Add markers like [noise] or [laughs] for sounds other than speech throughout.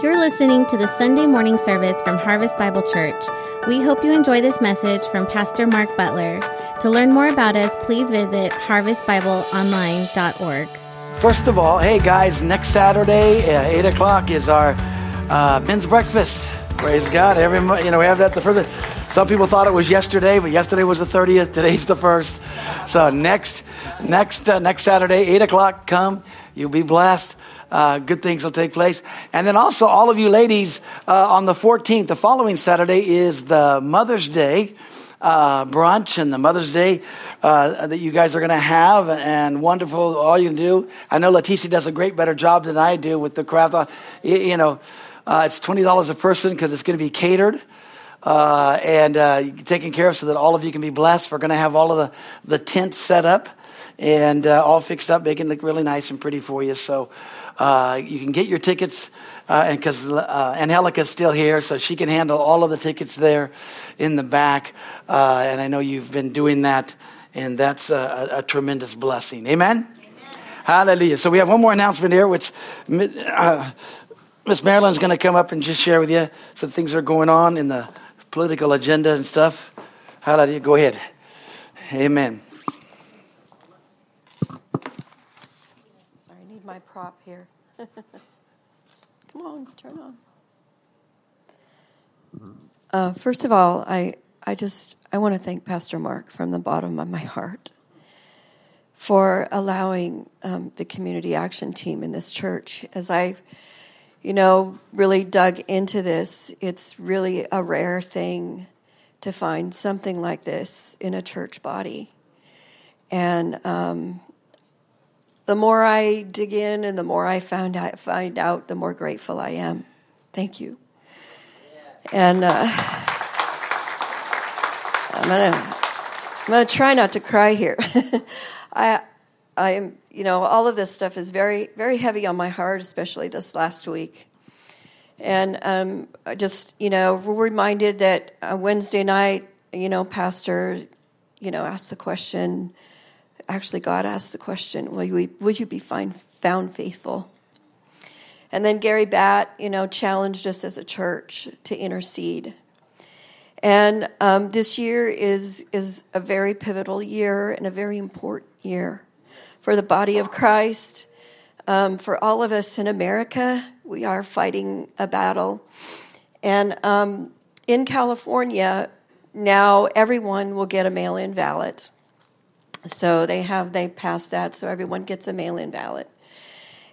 You're listening to the Sunday morning service from Harvest Bible Church. We hope you enjoy this message from Pastor Mark Butler. To learn more about us, please visit harvestbibleonline.org. First of all, hey guys, next Saturday at 8 o'clock is our uh, men's breakfast. Praise God. Every you know, we have that the first. Some people thought it was yesterday, but yesterday was the 30th. Today's the first. So next, next, uh, next Saturday, 8 o'clock, come. You'll be blessed uh, good things will take place. And then also, all of you ladies, uh, on the 14th, the following Saturday, is the Mother's Day uh, brunch and the Mother's Day uh, that you guys are going to have. And wonderful, all you can do. I know Leticia does a great, better job than I do with the craft. Uh, you, know, uh, it's $20 a person because it's going to be catered. Uh, and taken care of so that all of you can be blessed. We're going to have all of the, the tents set up and all fixed up, making it look really nice and pretty for you. So uh, you can get your tickets, uh, because uh, Angelica's still here, so she can handle all of the tickets there in the back. Uh, and I know you've been doing that, and that's a, a tremendous blessing. Amen? Amen? Hallelujah. So we have one more announcement here, which uh, Miss Marilyn's going to come up and just share with you some things that are going on in the political agenda and stuff. Hallelujah. Go ahead. Amen. my prop here. Come on, turn on. Uh, first of all, I, I just I want to thank Pastor Mark from the bottom of my heart for allowing um, the community action team in this church. As I, you know, really dug into this, it's really a rare thing to find something like this in a church body, and um, the more I dig in and the more I find out, find out, the more grateful I am. Thank you. And uh, I'm gonna I'm gonna try not to cry here. [laughs] I I'm you know all of this stuff is very very heavy on my heart, especially this last week. And um, I just you know reminded that uh, Wednesday night, you know, Pastor, you know, asked the question actually, God asked the question, will you, will you be find, found faithful? And then Gary Batt, you know, challenged us as a church to intercede. And um, this year is, is a very pivotal year and a very important year for the body of Christ. Um, for all of us in America, we are fighting a battle. And um, in California, now everyone will get a mail in ballot. So they have they passed that, so everyone gets a mail-in ballot.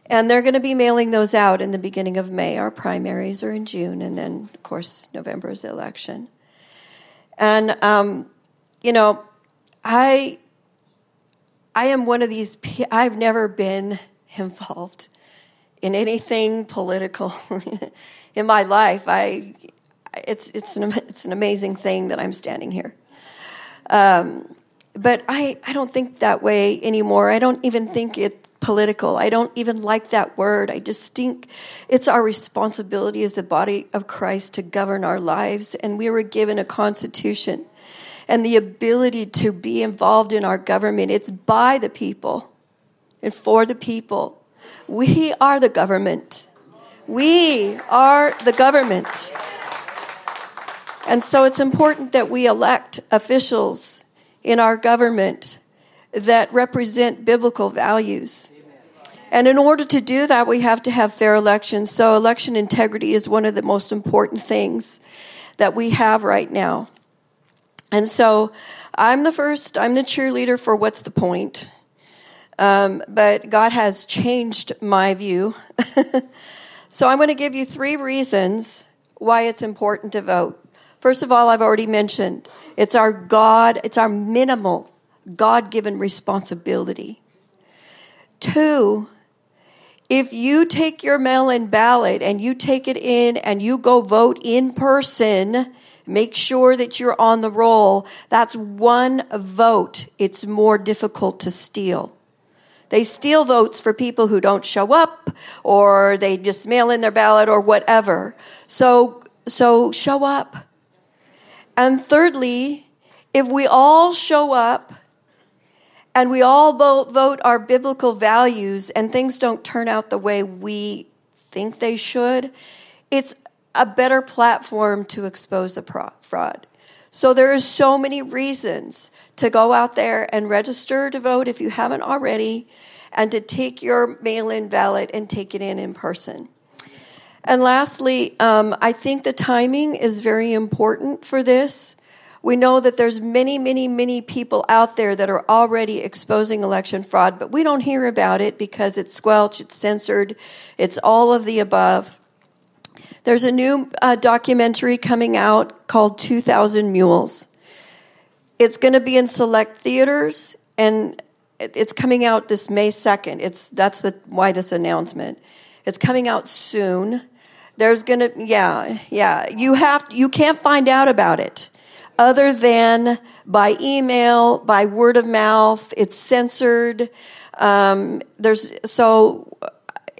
And they're going to be mailing those out in the beginning of May. Our primaries are in June, and then, of course, November is the election. And um, you know, I I am one of these. I've never been [laughs] involved in anything political [laughs] in my life. I it's it's an it's an amazing thing that I'm standing here. Um, but I, I don't think that way anymore. I don't even think it's political. I don't even like that word. I just think it's our responsibility as the body of Christ to govern our lives. And we were given a constitution and the ability to be involved in our government. It's by the people and for the people. We are the government. We are the government. And so it's important that we elect officials in our government that represent biblical values. And in order to do that, we have to have fair elections. So, election integrity is one of the most important things that we have right now. And so, I'm the first, I'm the cheerleader for what's the point. Um, but God has changed my view. [laughs] so, I'm going to give you three reasons why it's important to vote. First of all, I've already mentioned it's our God, it's our minimal God given responsibility. Two, if you take your mail in ballot and you take it in and you go vote in person, make sure that you're on the roll. That's one vote. It's more difficult to steal. They steal votes for people who don't show up or they just mail in their ballot or whatever. So, so show up. And thirdly, if we all show up and we all vote, our biblical values and things don't turn out the way we think they should, it's a better platform to expose the fraud. So there are so many reasons to go out there and register to vote if you haven't already, and to take your mail-in ballot and take it in in person. And lastly, um, I think the timing is very important for this. We know that there's many, many, many people out there that are already exposing election fraud, but we don't hear about it because it's squelched, it's censored, it's all of the above. There's a new uh, documentary coming out called 2000 Mules. It's going to be in select theaters and it's coming out this May 2nd. It's that's the why this announcement. It's coming out soon. There's going to yeah, yeah. You have you can't find out about it other than by email, by word of mouth. It's censored. Um, there's so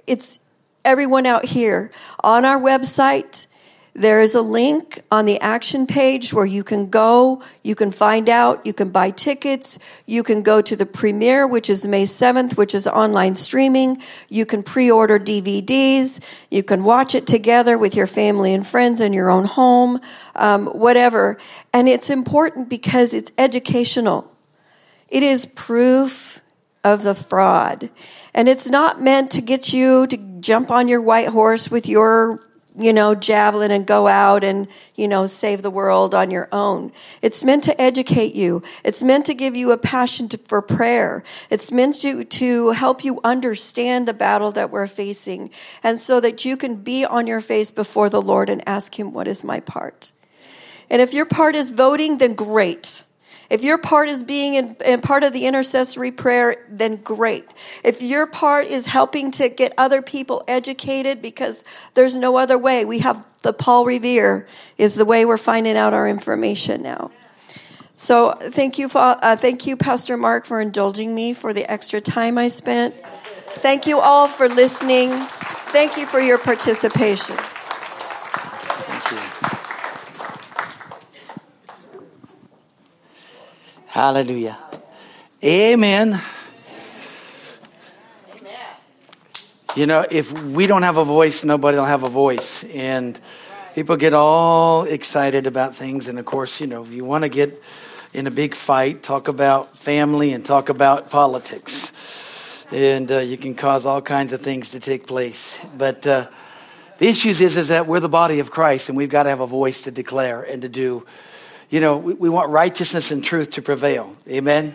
it's everyone out here on our website. There is a link on the action page where you can go, you can find out, you can buy tickets, you can go to the premiere, which is May 7th, which is online streaming. You can pre-order DVDs. You can watch it together with your family and friends in your own home, um, whatever. And it's important because it's educational. It is proof of the fraud. And it's not meant to get you to jump on your white horse with your you know, javelin and go out and, you know, save the world on your own. It's meant to educate you. It's meant to give you a passion to, for prayer. It's meant to, to help you understand the battle that we're facing and so that you can be on your face before the Lord and ask Him, what is my part? And if your part is voting, then great. If your part is being in, in, part of the intercessory prayer, then great. If your part is helping to get other people educated because there's no other way, we have the Paul Revere is the way we're finding out our information now. So thank you, uh, thank you, Pastor Mark, for indulging me for the extra time I spent. Thank you all for listening. Thank you for your participation. Hallelujah. Amen. You know, if we don't have a voice, nobody will have a voice. And people get all excited about things. And of course, you know, if you want to get in a big fight, talk about family and talk about politics. And uh, you can cause all kinds of things to take place. But uh, the issue is, is that we're the body of Christ and we've got to have a voice to declare and to do you know, we, we want righteousness and truth to prevail. Amen.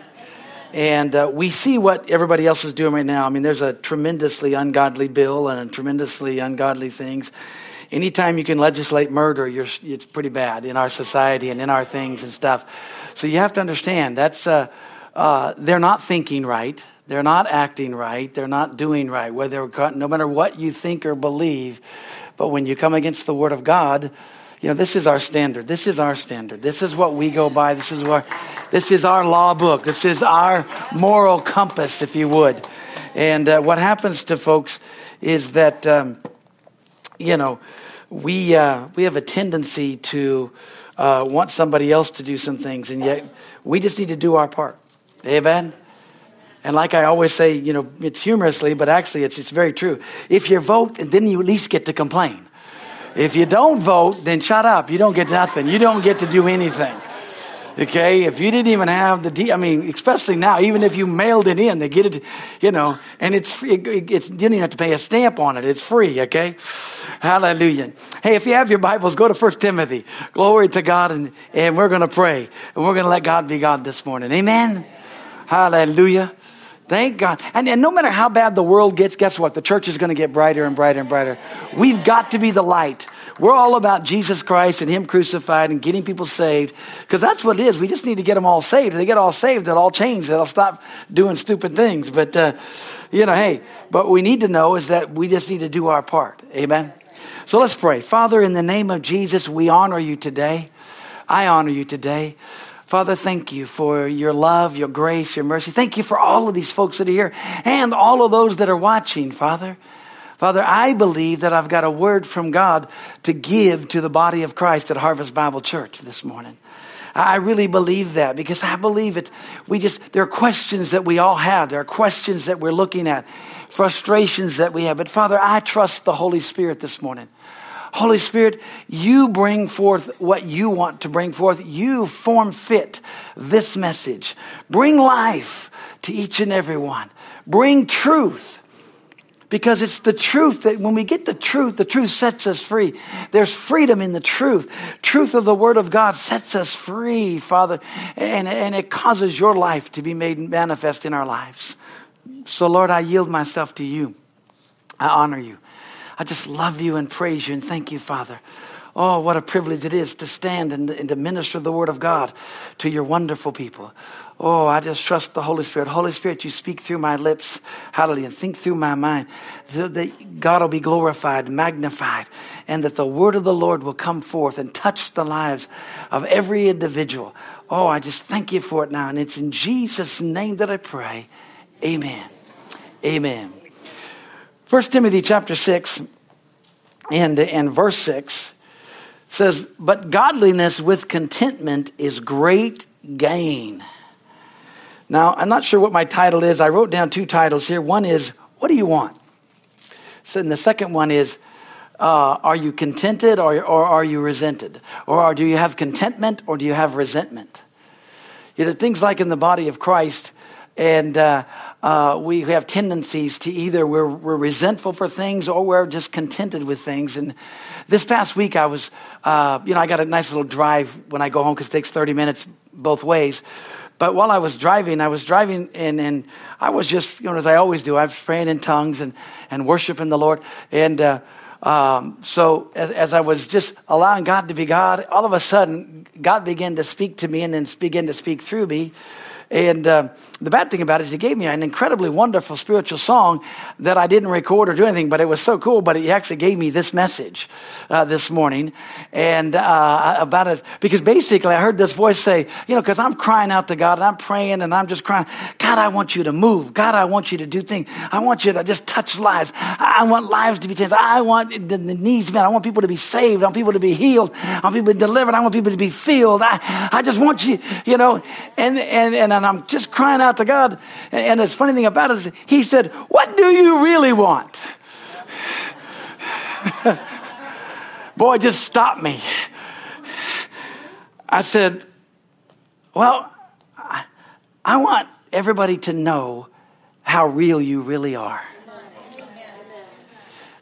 And uh, we see what everybody else is doing right now. I mean, there's a tremendously ungodly bill and tremendously ungodly things. Anytime you can legislate murder, you're, it's pretty bad in our society and in our things and stuff. So you have to understand that's uh, uh, they're not thinking right. They're not acting right. They're not doing right. Whether no matter what you think or believe, but when you come against the Word of God, you know, this is our standard. This is our standard. This is what we go by. This is what, this is our law book. This is our moral compass, if you would. And uh, what happens to folks is that, um, you know, we, uh, we have a tendency to uh, want somebody else to do some things, and yet we just need to do our part. Amen? And like I always say, you know, it's humorously, but actually it's, it's very true. If you vote, then you at least get to complain. If you don't vote, then shut up. You don't get nothing. You don't get to do anything. Okay, if you didn't even have the, D, I mean, especially now, even if you mailed it in, they get it, you know, and it's, it, it's, you don't even have to pay a stamp on it. It's free, okay? Hallelujah. Hey, if you have your Bibles, go to First Timothy. Glory to God, and, and we're going to pray, and we're going to let God be God this morning. Amen? Hallelujah. Thank God. And, and no matter how bad the world gets, guess what? The church is going to get brighter and brighter and brighter. We've got to be the light. We're all about Jesus Christ and Him crucified and getting people saved because that's what it is. We just need to get them all saved. If they get all saved, they'll all change. They'll stop doing stupid things. But, uh, you know, hey, but we need to know is that we just need to do our part. Amen. So let's pray. Father, in the name of Jesus, we honor you today. I honor you today. Father, thank you for your love, your grace, your mercy. Thank you for all of these folks that are here and all of those that are watching, Father. Father, I believe that I've got a word from God to give to the body of Christ at Harvest Bible Church this morning. I really believe that because I believe it. We just, there are questions that we all have. There are questions that we're looking at, frustrations that we have. But Father, I trust the Holy Spirit this morning. Holy Spirit, you bring forth what you want to bring forth. You form fit this message. Bring life to each and every one. Bring truth. Because it's the truth that when we get the truth, the truth sets us free. There's freedom in the truth. Truth of the Word of God sets us free, Father, and, and it causes your life to be made manifest in our lives. So, Lord, I yield myself to you. I honor you. I just love you and praise you and thank you, Father. Oh, what a privilege it is to stand and, and, to minister the word of God to your wonderful people. Oh, I just trust the Holy Spirit. Holy Spirit, you speak through my lips. Hallelujah. Think through my mind. So that God will be glorified, magnified, and that the word of the Lord will come forth and touch the lives of every individual. Oh, I just thank you for it now. And it's in Jesus' name that I pray. Amen. Amen. First Timothy chapter 6 and, and verse 6 says, But godliness with contentment is great gain. Now, I'm not sure what my title is. I wrote down two titles here. One is, What do you want? So, and the second one is, uh, Are you contented or, or are you resented? Or do you have contentment or do you have resentment? You know, things like in the body of Christ, and uh, uh, we have tendencies to either we're, we're, resentful for things or we're just contented with things. And this past week, I was, uh, you know, I got a nice little drive when I go home because it takes 30 minutes both ways. But while I was driving, I was driving and, and I was just, you know, as I always do, I was praying in tongues and, and worshiping the Lord. And uh, um, so as, as, I was just allowing God to be God, all of a sudden, God began to speak to me and then begin to speak through me. And uh, the bad thing about it is he gave me an incredibly wonderful spiritual song that I didn't record or do anything, but it was so cool. But he actually gave me this message uh, this morning and uh, about it because basically I heard this voice say, you know, because I'm crying out to God and I'm praying and I'm just crying, God, I want you to move. God, I want you to do things. I want you to just touch lives. I want lives to be changed. I want the, the needs met. I want people to be saved. I want people to be healed. I want people to be delivered. I want people to be filled. I, I just want you, you know, and, and, and and I'm just crying out to God. And the funny thing about it is, He said, What do you really want? [laughs] Boy, just stop me. I said, Well, I want everybody to know how real you really are.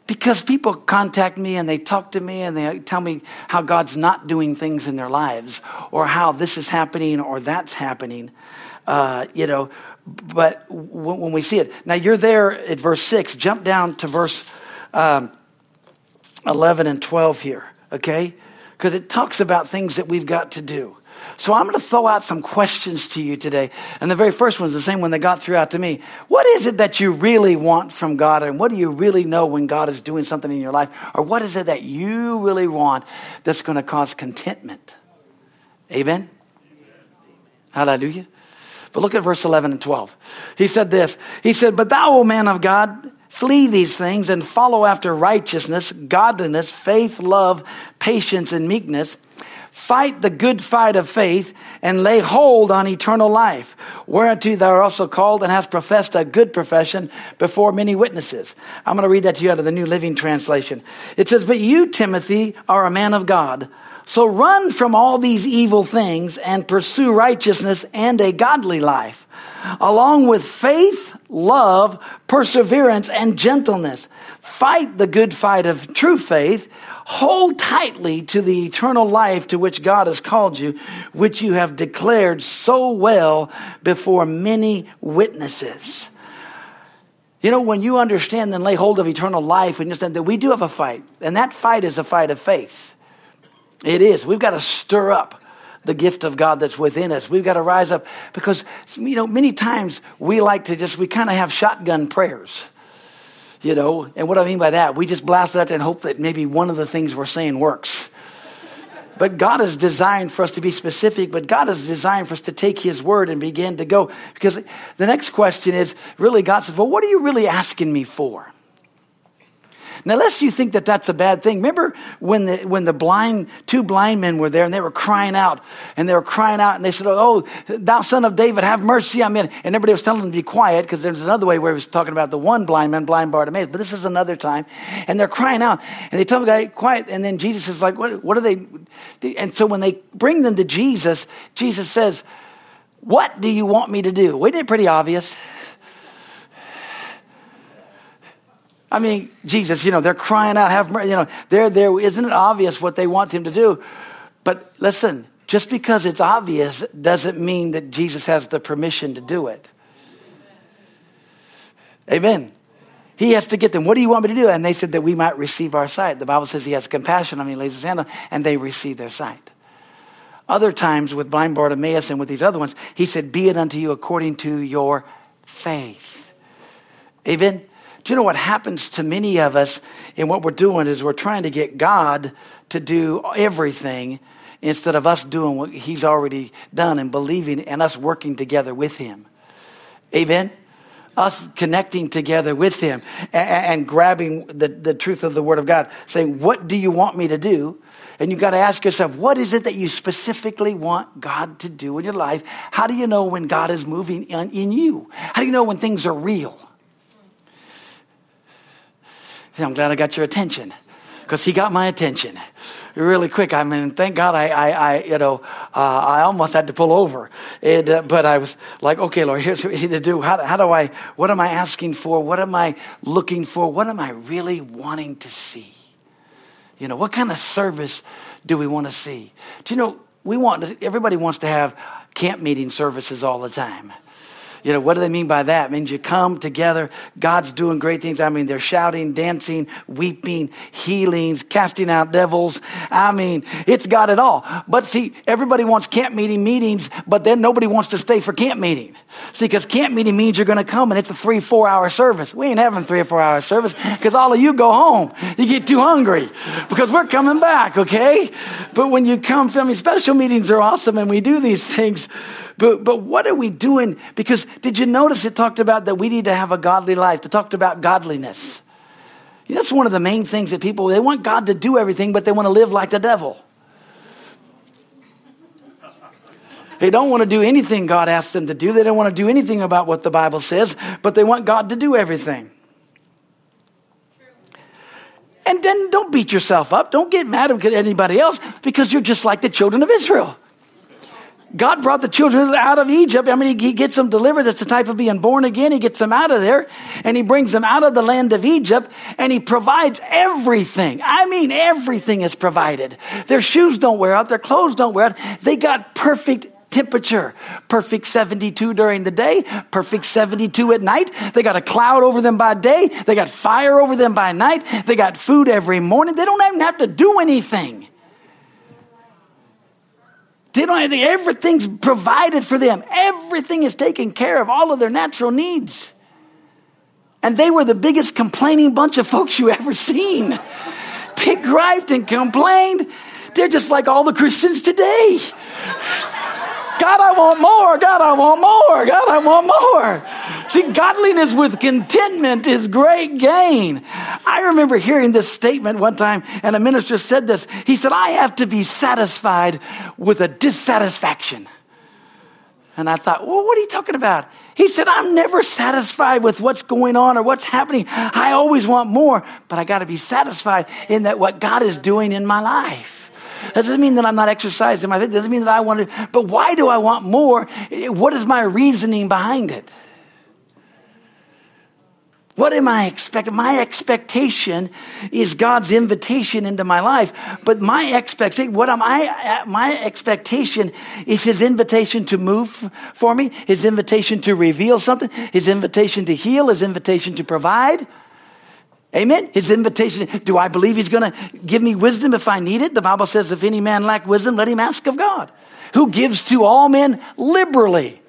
Because people contact me and they talk to me and they tell me how God's not doing things in their lives or how this is happening or that's happening. Uh, you know, but when, when, we see it. Now you're there at verse 6. Jump down to verse um, 11 and 12 here, okay? Because it talks about things that we've got to do. So I'm going to throw out some questions to you today. And the very first one's the same one that God threw out to me. What is it that you really want from God? And what do you really know when God is doing something in your life? Or what is it that you really want that's going to cause contentment? Amen? Hallelujah. But look at verse 11 and 12. He said this He said, But thou, O man of God, flee these things and follow after righteousness, godliness, faith, love, patience, and meekness. Fight the good fight of faith and lay hold on eternal life, whereunto thou art also called and hast professed a good profession before many witnesses. I'm going to read that to you out of the New Living Translation. It says, But you, Timothy, are a man of God so run from all these evil things and pursue righteousness and a godly life, along with faith, love, perseverance, and gentleness. Fight the good fight of true faith. Hold tightly to the eternal life to which God has called you, which you have declared so well before many witnesses. You know, when you understand and lay hold of eternal life, we understand that we do have a fight, and that fight is a fight of faith. It is. We've got to stir up the gift of God that's within us. We've got to rise up because, you know, many times we like to just, we kind of have shotgun prayers, you know, and what I mean by that, we just blast that and hope that maybe one of the things we're saying works. But God has designed for us to be specific, but God has designed for us to take His word and begin to go. Because the next question is really God says, Well, what are you really asking me for? Now, lest you think that that's a bad thing, remember when the, when the blind, two blind men were there and they were crying out and they were crying out and they said, Oh, thou son of David, have mercy on me. And everybody was telling them to be quiet because there's another way where he was talking about the one blind man, blind Bartimaeus, but this is another time. And they're crying out and they tell the guy, quiet. And then Jesus is like, what, what are they? And so when they bring them to Jesus, Jesus says, What do you want me to do? Wasn't it pretty obvious? I mean, Jesus, you know, they're crying out, have mercy, you know, they're there. Isn't it obvious what they want him to do? But listen, just because it's obvious doesn't mean that Jesus has the permission to do it. Amen. He has to get them. What do you want me to do? And they said that we might receive our sight. The Bible says he has compassion on me, lays his hand on, and they receive their sight. Other times with blind Bartimaeus and with these other ones, he said, Be it unto you according to your faith. Amen. Do you know what happens to many of us in what we're doing is we're trying to get God to do everything instead of us doing what He's already done and believing and us working together with Him. Amen? Us connecting together with Him and, and grabbing the, the truth of the Word of God, saying, What do you want me to do? And you've got to ask yourself, what is it that you specifically want God to do in your life? How do you know when God is moving in, in you? How do you know when things are real? I'm glad I got your attention because he got my attention really quick. I mean, thank God I, I, I you know, uh, I almost had to pull over. Uh, but I was like, okay, Lord, here's what we need to do. How, how do I, what am I asking for? What am I looking for? What am I really wanting to see? You know, what kind of service do we want to see? Do you know, we want, everybody wants to have camp meeting services all the time. You know, what do they mean by that? It means you come together. God's doing great things. I mean, they're shouting, dancing, weeping, healings, casting out devils. I mean, it's got it all. But see, everybody wants camp meeting meetings, but then nobody wants to stay for camp meeting. See, because camp meeting means you're going to come and it's a three, four hour service. We ain't having three or four hour service because all of you go home. You get too hungry because we're coming back, okay? But when you come, mean, special meetings are awesome and we do these things. But, but what are we doing? Because did you notice it talked about that we need to have a godly life? It talked about godliness. That's one of the main things that people, they want God to do everything, but they want to live like the devil. They don't want to do anything God asks them to do. They don't want to do anything about what the Bible says, but they want God to do everything. And then don't beat yourself up. Don't get mad at anybody else because you're just like the children of Israel. God brought the children out of Egypt. I mean, he gets them delivered. That's the type of being born again. He gets them out of there and he brings them out of the land of Egypt and he provides everything. I mean, everything is provided. Their shoes don't wear out. Their clothes don't wear out. They got perfect temperature. Perfect 72 during the day, perfect 72 at night. They got a cloud over them by day. They got fire over them by night. They got food every morning. They don't even have to do anything. They don't have, to. everything's provided for them. Everything is taken care of, all of their natural needs. And they were the biggest complaining bunch of folks you ever seen. They griped and complained. They're just like all the Christians today. God, I want more. God, I want more. God, I want more. See, godliness with contentment is great gain. I remember hearing this statement one time, and a minister said this. He said, I have to be satisfied with a dissatisfaction. And I thought, well, what are you talking about? He said, I'm never satisfied with what's going on or what's happening. I always want more, but I got to be satisfied in that what God is doing in my life. That doesn't mean that I'm not exercising my faith. It doesn't mean that I want to, but why do I want more? What is my reasoning behind it? What am I expecting? My expectation is God's invitation into my life. But my expectation, what am I, uh, my expectation is His invitation to move for me, His invitation to reveal something, His invitation to heal, His invitation to provide. Amen. His invitation. Do I believe he's going to give me wisdom if I need it? The Bible says, if any man lack wisdom, let him ask of God, who gives to all men liberally,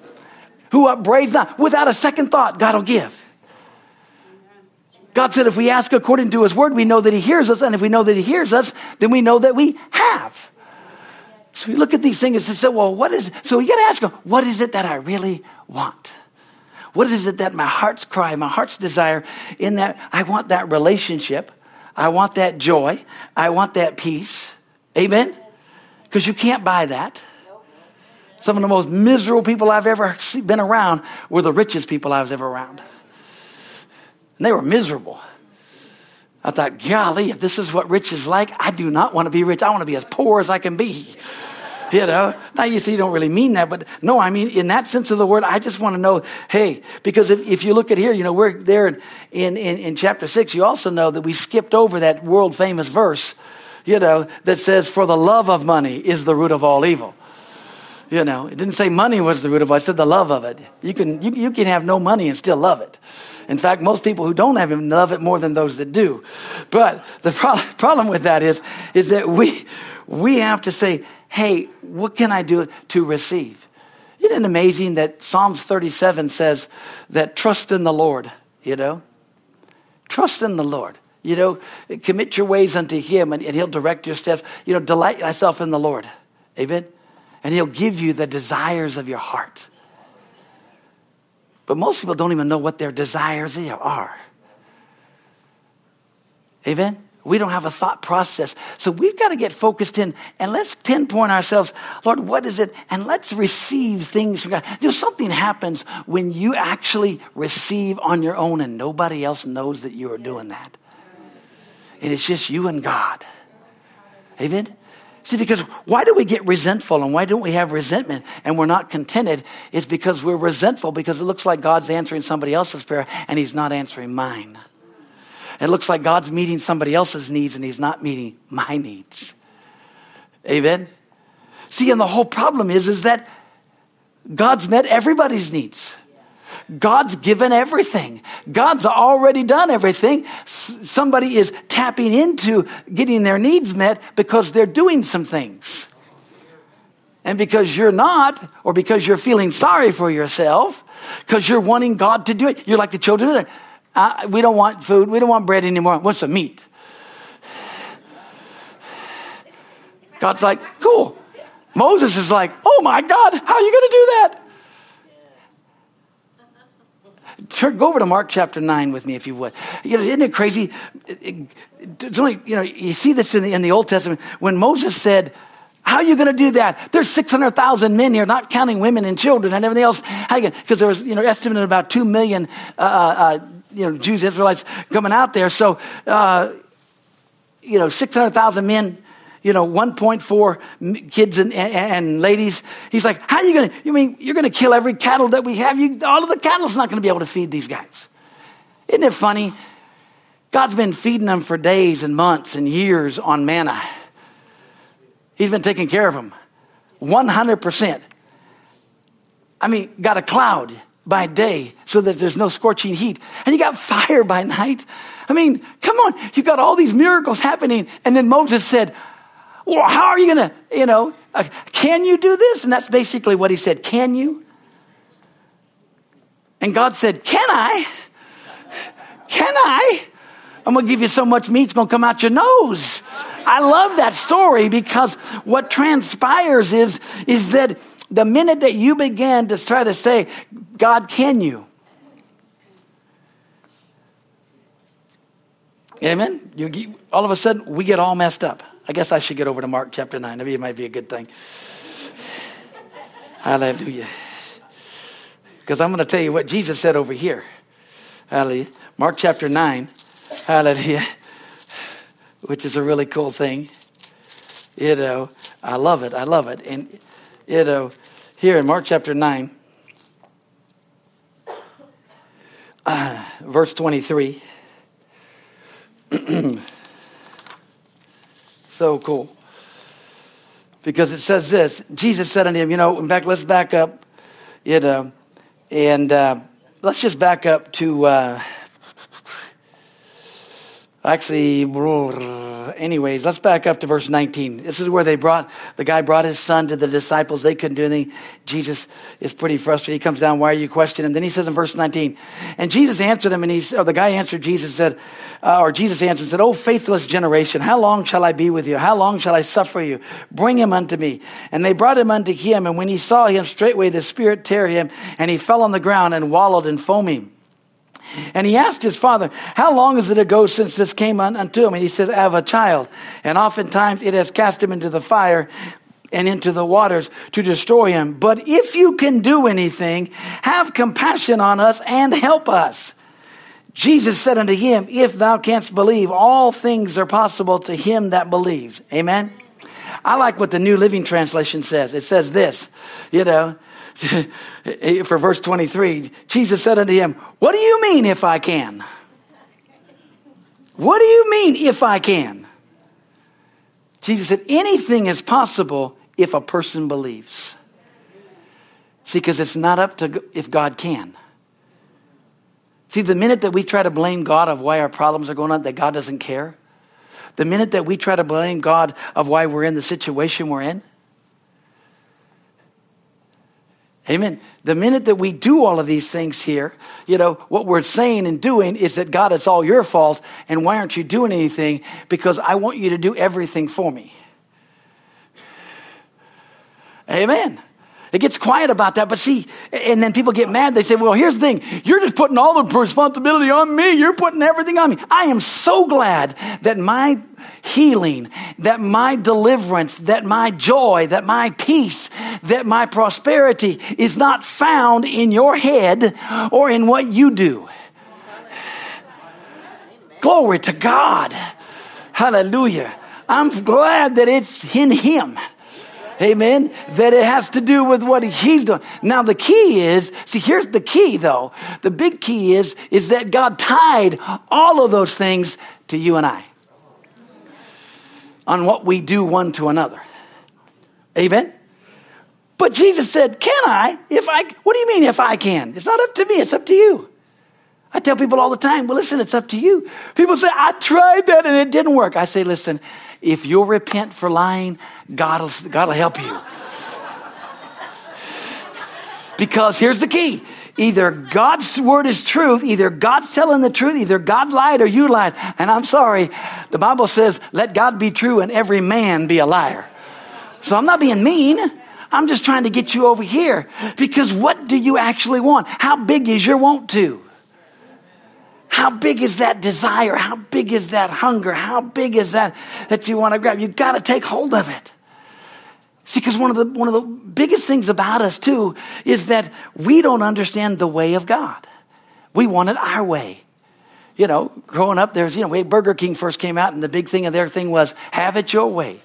who upbraids not. Without a second thought, God will give. God said, if we ask according to his word, we know that he hears us. And if we know that he hears us, then we know that we have. So we look at these things and say, well, what is, so you got to ask, him, what is it that I really want? What is it that my heart's cry, my heart's desire in that I want that relationship? I want that joy. I want that peace. Amen? Because you can't buy that. Some of the most miserable people I've ever been around were the richest people I was ever around. And they were miserable. I thought, golly, if this is what rich is like, I do not want to be rich. I want to be as poor as I can be. You know, now you see, you don't really mean that, but no, I mean, in that sense of the word, I just want to know, hey, because if, if you look at here, you know, we're there in, in, in chapter six, you also know that we skipped over that world famous verse, you know, that says, for the love of money is the root of all evil. You know, it didn't say money was the root of it. I said the love of it. You can, you, you can have no money and still love it. In fact, most people who don't have him love it more than those that do. But the [laughs] pro- problem with that is, is that we, we have to say, hey, what can I do to receive? Isn't it amazing that Psalms 37 says that trust in the Lord, you know? Trust in the Lord. You know, commit your ways unto him and, and he'll direct your steps. You know, delight thyself in the Lord. Amen? And he'll give you the desires of your heart. But most people don't even know what their desires are. Amen? We don't have a thought process. So we've got to get focused in and let's pinpoint ourselves. Lord, what is it? And let's receive things from God. You know, something happens when you actually receive on your own and nobody else knows that you are doing that. And it's just you and God. Amen? See, because why do we get resentful and why don't we have resentment and we're not contented? Is because we're resentful because it looks like God's answering somebody else's prayer and He's not answering mine. It looks like God's meeting somebody else's needs and He's not meeting my needs. Amen? See, and the whole problem is, is that God's met everybody's needs. God's given everything. God's already done everything. S- somebody is tapping into getting their needs met because they're doing some things. And because you're not, or because you're feeling sorry for yourself, because you're wanting God to do it, you're like the children. Uh, we don't want food. We don't want bread anymore. What's the meat? God's like, cool. Moses is like, oh my God, how are you going to do that? Turn, go over to Mark chapter 9 with me, if you would. You know, isn't it crazy? It's only, you know, you see this in the, in the Old Testament. When Moses said, how are you going to do that? There's 600,000 men here, not counting women and children and everything else. Because there was, you know, estimated about 2 million, uh, uh, you know, Jews, Israelites coming out there. So, uh, you know, 600,000 men, you know, 1.4 kids and, and, ladies. He's like, how are you going to, you mean you're going to kill every cattle that we have? You, all of the cattle's not going to be able to feed these guys. Isn't it funny? God's been feeding them for days and months and years on manna. He's been taking care of them. 100%. I mean, got a cloud by day so that there's no scorching heat. And you got fire by night. I mean, come on. You got all these miracles happening. And then Moses said, well, how are you going to, you know, uh, can you do this? And that's basically what he said. Can you? And God said, Can I? Can I? I'm going to give you so much meat, it's going to come out your nose. I love that story because what transpires is, is that the minute that you begin to try to say, God, can you? Amen. You, all of a sudden, we get all messed up. I guess I should get over to Mark chapter 9. Maybe it might be a good thing. Hallelujah. Because I'm going to tell you what Jesus said over here. Hallelujah. Mark chapter 9. Hallelujah. Which is a really cool thing. You know, I love it. I love it. And, you know, here in Mark chapter 9, [clears throat] verse 23. [clears throat] so cool. Because it says this Jesus said unto him, you know, in fact, let's back up, you know, and uh, let's just back up to. Uh, Actually, anyways, let's back up to verse 19. This is where they brought, the guy brought his son to the disciples. They couldn't do anything. Jesus is pretty frustrated. He comes down, why are you questioning him? Then he says in verse 19, and Jesus answered him, and he, or the guy answered Jesus, said, uh, or Jesus answered and said, Oh, faithless generation, how long shall I be with you? How long shall I suffer you? Bring him unto me. And they brought him unto him, and when he saw him, straightway the Spirit tear him, and he fell on the ground and wallowed in foaming. And he asked his father, How long is it ago since this came unto him? And he said, I have a child. And oftentimes it has cast him into the fire and into the waters to destroy him. But if you can do anything, have compassion on us and help us. Jesus said unto him, If thou canst believe, all things are possible to him that believes. Amen. I like what the New Living Translation says. It says this, you know, [laughs] for verse 23, Jesus said unto him, What do you mean if I can? What do you mean if I can? Jesus said, Anything is possible if a person believes. See, because it's not up to if God can. See, the minute that we try to blame God of why our problems are going on, that God doesn't care, the minute that we try to blame God of why we're in the situation we're in, Amen. The minute that we do all of these things here, you know, what we're saying and doing is that God, it's all your fault, and why aren't you doing anything? Because I want you to do everything for me. Amen. It gets quiet about that, but see, and then people get mad. They say, well, here's the thing. You're just putting all the responsibility on me. You're putting everything on me. I am so glad that my healing, that my deliverance, that my joy, that my peace, that my prosperity is not found in your head or in what you do. Glory to God. Hallelujah. I'm glad that it's in Him. Amen. That it has to do with what he's doing. Now the key is, see, here's the key though. The big key is, is that God tied all of those things to you and I. On what we do one to another. Amen. But Jesus said, can I? If I, what do you mean if I can? It's not up to me. It's up to you. I tell people all the time, well, listen, it's up to you. People say, I tried that and it didn't work. I say, listen, if you'll repent for lying, God will, God will help you. Because here's the key. Either God's word is truth, either God's telling the truth, either God lied or you lied. And I'm sorry, the Bible says, let God be true and every man be a liar. So I'm not being mean. I'm just trying to get you over here. Because what do you actually want? How big is your want to? How big is that desire? How big is that hunger? How big is that that you want to grab? You've got to take hold of it. See, because one of the one of the biggest things about us too is that we don't understand the way of God. We want it our way. You know, growing up, there's you know, when Burger King first came out, and the big thing of their thing was "Have it your way."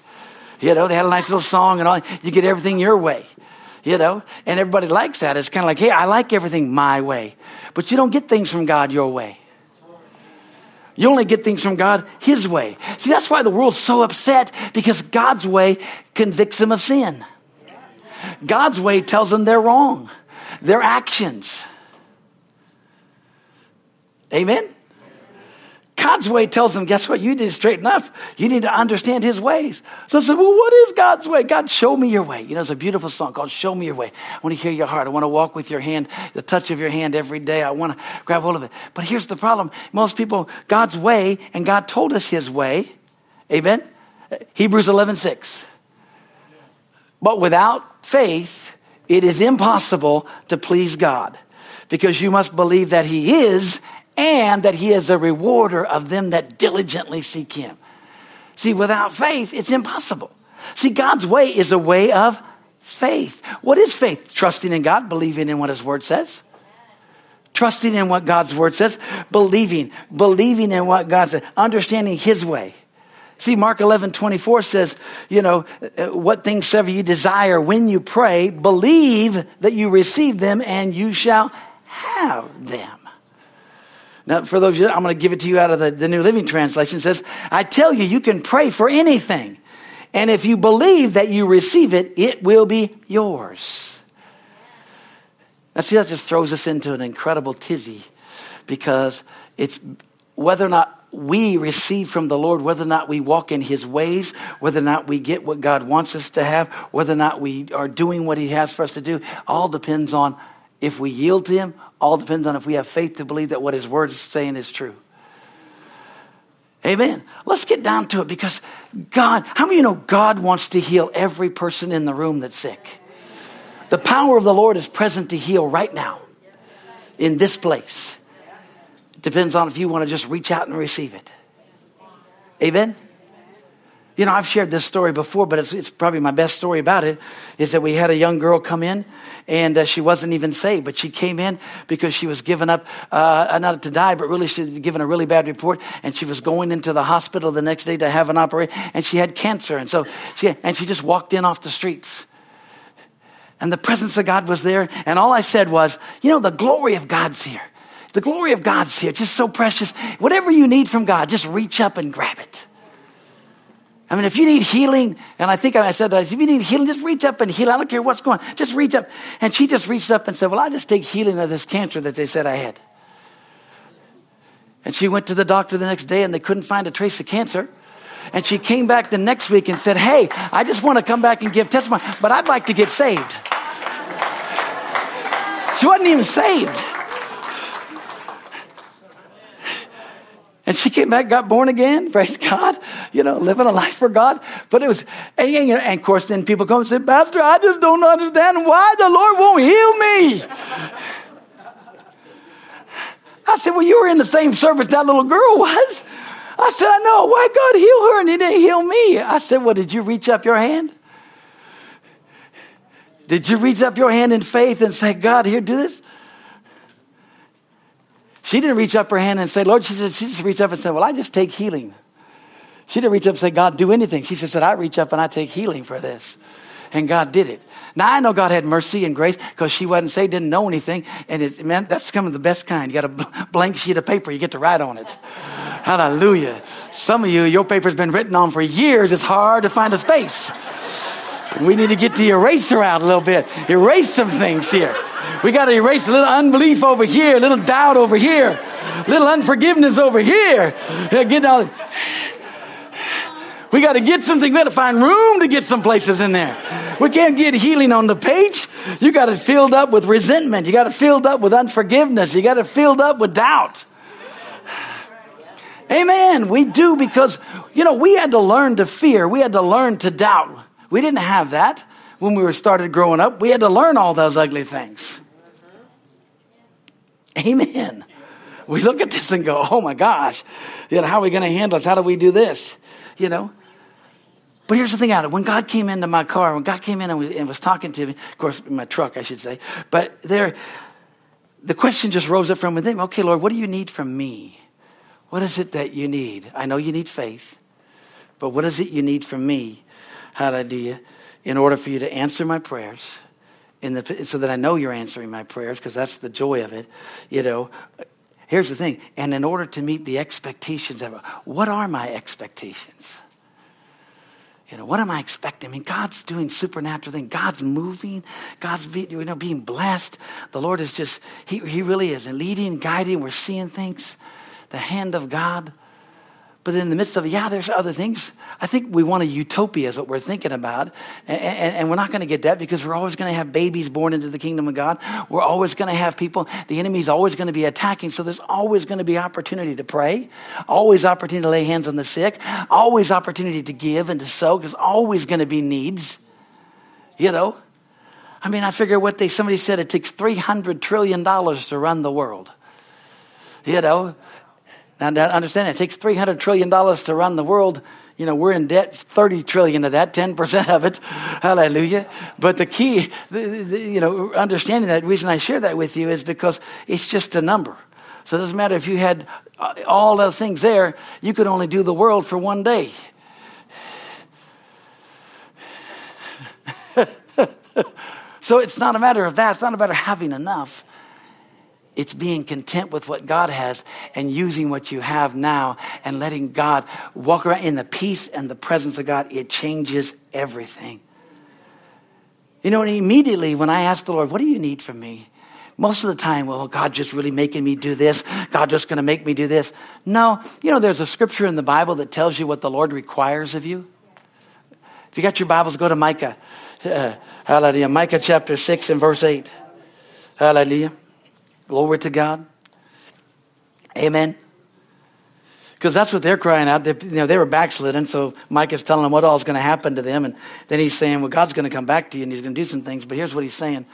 You know, they had a nice little song and all. You get everything your way. You know, and everybody likes that. It's kind of like, hey, I like everything my way, but you don't get things from God your way. You only get things from God His way. See, that's why the world's so upset because God's way convicts them of sin. God's way tells them they're wrong, their actions. Amen? God's way tells them, guess what? You need to straighten up. You need to understand his ways. So I said, well, what is God's way? God, show me your way. You know, it's a beautiful song called Show Me Your Way. I want to hear your heart. I want to walk with your hand, the touch of your hand every day. I want to grab hold of it. But here's the problem. Most people, God's way, and God told us his way. Amen? Hebrews 11, 6. But without faith, it is impossible to please God because you must believe that he is and that he is a rewarder of them that diligently seek him. See, without faith, it's impossible. See, God's way is a way of faith. What is faith? Trusting in God, believing in what his word says. Trusting in what God's word says, believing, believing in what God says, understanding his way. See, Mark 11, 24 says, you know, uh, what things soever you desire when you pray, believe that you receive them and you shall have them. Now, for those of you, I'm going to give it to you out of the, the New Living Translation. It says, I tell you, you can pray for anything. And if you believe that you receive it, it will be yours. Now, see, that just throws us into an incredible tizzy because it's whether or not we receive from the Lord, whether or not we walk in His ways, whether or not we get what God wants us to have, whether or not we are doing what He has for us to do, all depends on if we yield to Him all depends on if we have faith to believe that what His Word is saying is true. Amen. Let's get down to it because God, how many you know God wants to heal every person in the room that's sick? The power of the Lord is present to heal right now in this place. It depends on if you want to just reach out and receive it. Amen? You know, I've shared this story before, but it's, it's probably my best story about it. Is that we had a young girl come in, and uh, she wasn't even saved, but she came in because she was given up, uh, not to die, but really she was given a really bad report, and she was going into the hospital the next day to have an operation, and she had cancer, and so she and she just walked in off the streets. And the presence of God was there, and all I said was, you know, the glory of God's here. The glory of God's here, just so precious. Whatever you need from God, just reach up and grab it. I mean, if you need healing, and I think I said that, if you need healing, just reach up and heal. I don't care what's going on. Just reach up. And she just reached up and said, Well, I just take healing of this cancer that they said I had. And she went to the doctor the next day and they couldn't find a trace of cancer. And she came back the next week and said, Hey, I just want to come back and give testimony, but I'd like to get saved. She wasn't even saved. And she came back, got born again, [laughs] praise God, you know, living a life for God. But it was, and, and of course, then people come and say, Pastor, I just don't understand why the Lord won't heal me. I said, Well, you were in the same service that little girl was. I said, I know. Why God heal her and he didn't heal me? I said, Well, did you reach up your hand? Did you reach up your hand in faith and say, God, here, do this? She didn't reach up her hand and say, Lord, she, said, she just reached up and said, Well, I just take healing. She didn't reach up and say, God, do anything. She just said, I reach up and I take healing for this. And God did it. Now I know God had mercy and grace because she wasn't saved, didn't know anything, and it meant that's coming the best kind. You got a blank sheet of paper, you get to write on it. Hallelujah. Some of you, your paper's been written on for years. It's hard to find a space. We need to get the eraser out a little bit, erase some things here. We got to erase a little unbelief over here, a little doubt over here, a little unforgiveness over here. Get. We got to get something. We got to find room to get some places in there. We can't get healing on the page. You got it filled up with resentment. You got it filled up with unforgiveness. You got it filled up with doubt. Amen. We do because, you know, we had to learn to fear. We had to learn to doubt. We didn't have that when we were started growing up. We had to learn all those ugly things. Amen. We look at this and go, oh my gosh, you know, how are we going to handle this? How do we do this? You know? But here's the thing out of it. When God came into my car, when God came in and was, and was talking to me, of course, in my truck, I should say, but there, the question just rose up from within. Okay, Lord, what do you need from me? What is it that you need? I know you need faith, but what is it you need from me? Hallelujah. In order for you to answer my prayers, in the, so that I know you're answering my prayers, because that's the joy of it. You know, here's the thing. And in order to meet the expectations of what are my expectations? You know, what am I expecting? I mean, God's doing supernatural things. God's moving. God's be, you know, being blessed. The Lord is just, He, he really is and leading, guiding. We're seeing things. The hand of God. But in the midst of yeah, there's other things. I think we want a utopia is what we're thinking about. And, and, and we're not going to get that because we're always going to have babies born into the kingdom of God. We're always going to have people. The enemy's always going to be attacking. So there's always going to be opportunity to pray. Always opportunity to lay hands on the sick. Always opportunity to give and to sow. There's always going to be needs. You know? I mean, I figure what they, somebody said it takes $300 trillion to run the world. You know? Now, that understand, it takes $300 trillion to run the world. You know, we're in debt 30 trillion of that, 10% of it. [laughs] Hallelujah. But the key, the, the, you know, understanding that reason I share that with you is because it's just a number. So it doesn't matter if you had uh, all those things there, you could only do the world for one day. [laughs] so it's not a matter of that. It's not a matter of having enough. It's being content with what God has and using what you have now and letting God walk around in the peace and the presence of God. It changes everything. You know, and immediately when I asked the Lord, What do you need from me? Most of the time, well, God just really making me do this. God just going to make me do this. No, you know, there's a scripture in the Bible that tells you what the Lord requires of you. If you got your Bibles, go to Micah. Uh, hallelujah. Micah chapter 6 and verse 8. Hallelujah. Glory to God. Amen. Because that's what they're crying out. They, you know, they were backslidden, so Micah is telling them what all is going to happen to them. And then he's saying, well, God's going to come back to you and he's going to do some things. But here's what he's saying.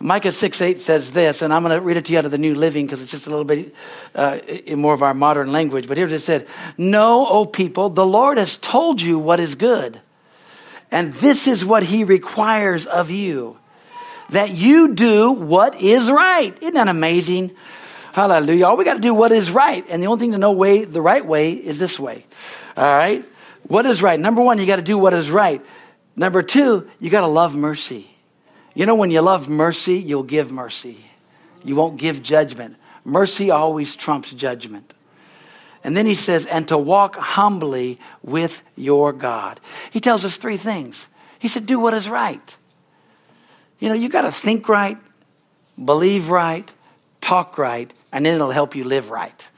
Micah 6 8 says this, and I'm going to read it to you out of the New Living because it's just a little bit uh, in more of our modern language. But here's what it said Know, O people, the Lord has told you what is good, and this is what he requires of you that you do what is right. Isn't that amazing? Hallelujah. All we got to do what is right. And the only thing to know way, the right way is this way. All right? What is right? Number one, you got to do what is right. Number two, you got to love mercy. You know, when you love mercy, you'll give mercy. You won't give judgment. Mercy always trumps judgment. And then he says, and to walk humbly with your God. He tells us three things. He said, do what is right. You know, you got to think right, believe right, talk right, and then it'll help you live right.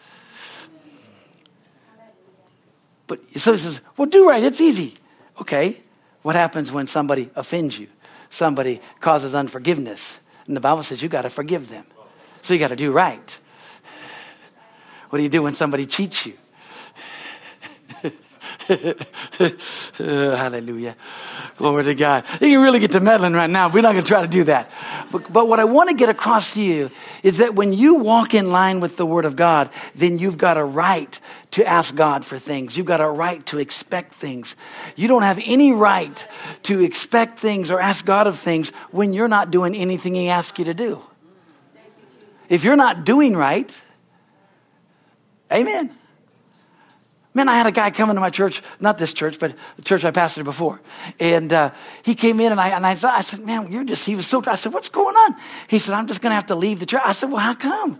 But so he says, well, do right. It's easy. Okay. What happens when somebody offends you? Somebody causes unforgiveness. And the Bible says you got to forgive them. So you got to do right. What do you do when somebody cheats you? [laughs] hallelujah. Glory to God. You can really get to meddling right now. We're not going to try to do that. But, but what I want to get across to you is that when you walk in line with the Word of God, then you've got a right to ask God for things. You've got a right to expect things. You don't have any right to expect things or ask God of things when you're not doing anything He asks you to do. If you're not doing right, amen. Man, I had a guy come into my church, not this church, but the church I pastored before. And uh, he came in and I, and I, I said, man, you're just, he was so, I said, what's going on? He said, I'm just going to have to leave the church. I said, well, how come?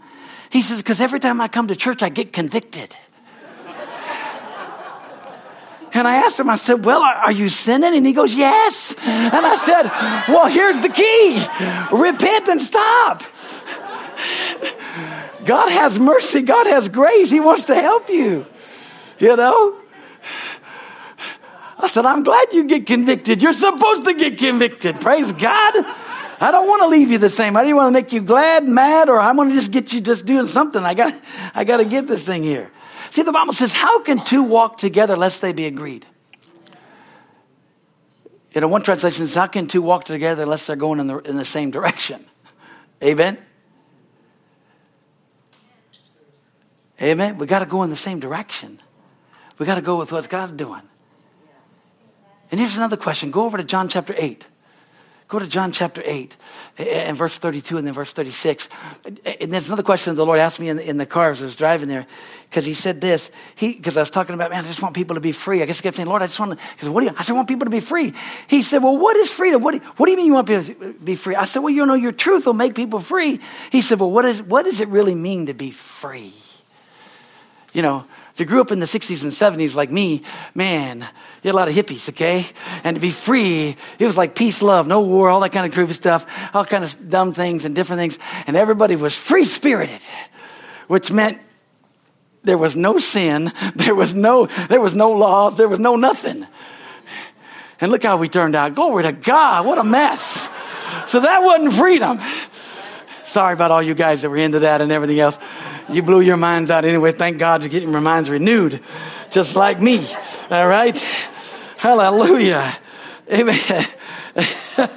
He says, because every time I come to church, I get convicted. [laughs] And I asked him, I said, Well, are, you sinning? And he goes, Yes. And I said, Well, here's the key repent and stop. [laughs] God has mercy, God has grace. He wants to help you. You know? I said, I'm glad you get convicted. You're supposed to get convicted. Praise God. I don't want to leave you the same. I don't want to make you glad, mad, or I want to just get you just doing something. I got, I got to get this thing here. See, the Bible says, how can two walk together lest they be agreed? You know, one translation says, how can two walk together unless they're going in the, in the same direction? Amen? Amen? We got to go in the same direction. We got to go with what God's doing. And here's another question. Go over to John chapter 8. Go to John chapter 8 and verse 32 and then verse 36. And there's another question the Lord asked me in the, in the car as I was driving there because he said this. He, because I was talking about, man, I just want people to be free. I guess he kept saying, Lord, I just want to, because what do you, I said, I want people to be free. He said, well, what is freedom? What what do you mean you want people to be free? I said, well, you know, your truth will make people free. He said, well, what, is, what does it really mean to be free? You know, if you grew up in the 60s and 70s like me, man, you had a lot of hippies, okay? And to be free, it was like peace, love, no war, all that kind of groovy stuff, all kind of dumb things and different things. And everybody was free spirited, which meant there was no sin, [laughs] there was no, there was no laws, there was no nothing. And look how we turned out. Glory to God, what a mess. So that wasn't freedom. Sorry about all you guys that were into that and everything else. You blew your minds out anyway. Thank God you're getting your minds renewed, just like me. All right? Hallelujah. Amen. [laughs]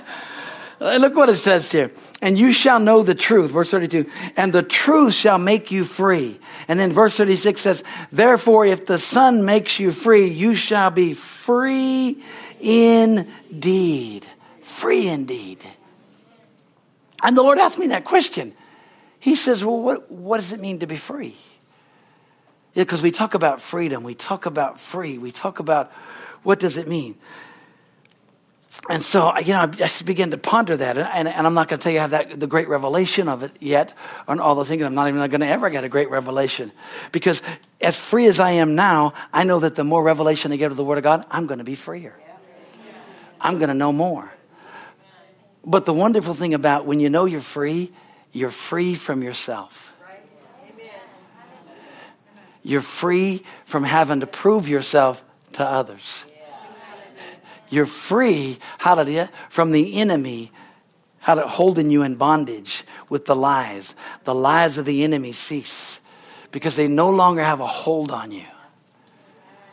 Look what it says here. And you shall know the truth, verse 32, and the truth shall make you free. And then verse 36 says, Therefore, if the Son makes you free, you shall be free indeed. Free indeed. And the Lord asked me that question. He says, Well, what, what does it mean to be free? Yeah, because we talk about freedom, we talk about free, we talk about what does it mean? And so, you know, I began to ponder that. And, and I'm not going to tell you I have that, the great revelation of it yet, on all the things. I'm not even going to ever get a great revelation. Because as free as I am now, I know that the more revelation I get of the Word of God, I'm going to be freer. I'm going to know more. But the wonderful thing about when you know you're free you're free from yourself. You're free from having to prove yourself to others. You're free, hallelujah, from the enemy holding you in bondage with the lies. The lies of the enemy cease because they no longer have a hold on you.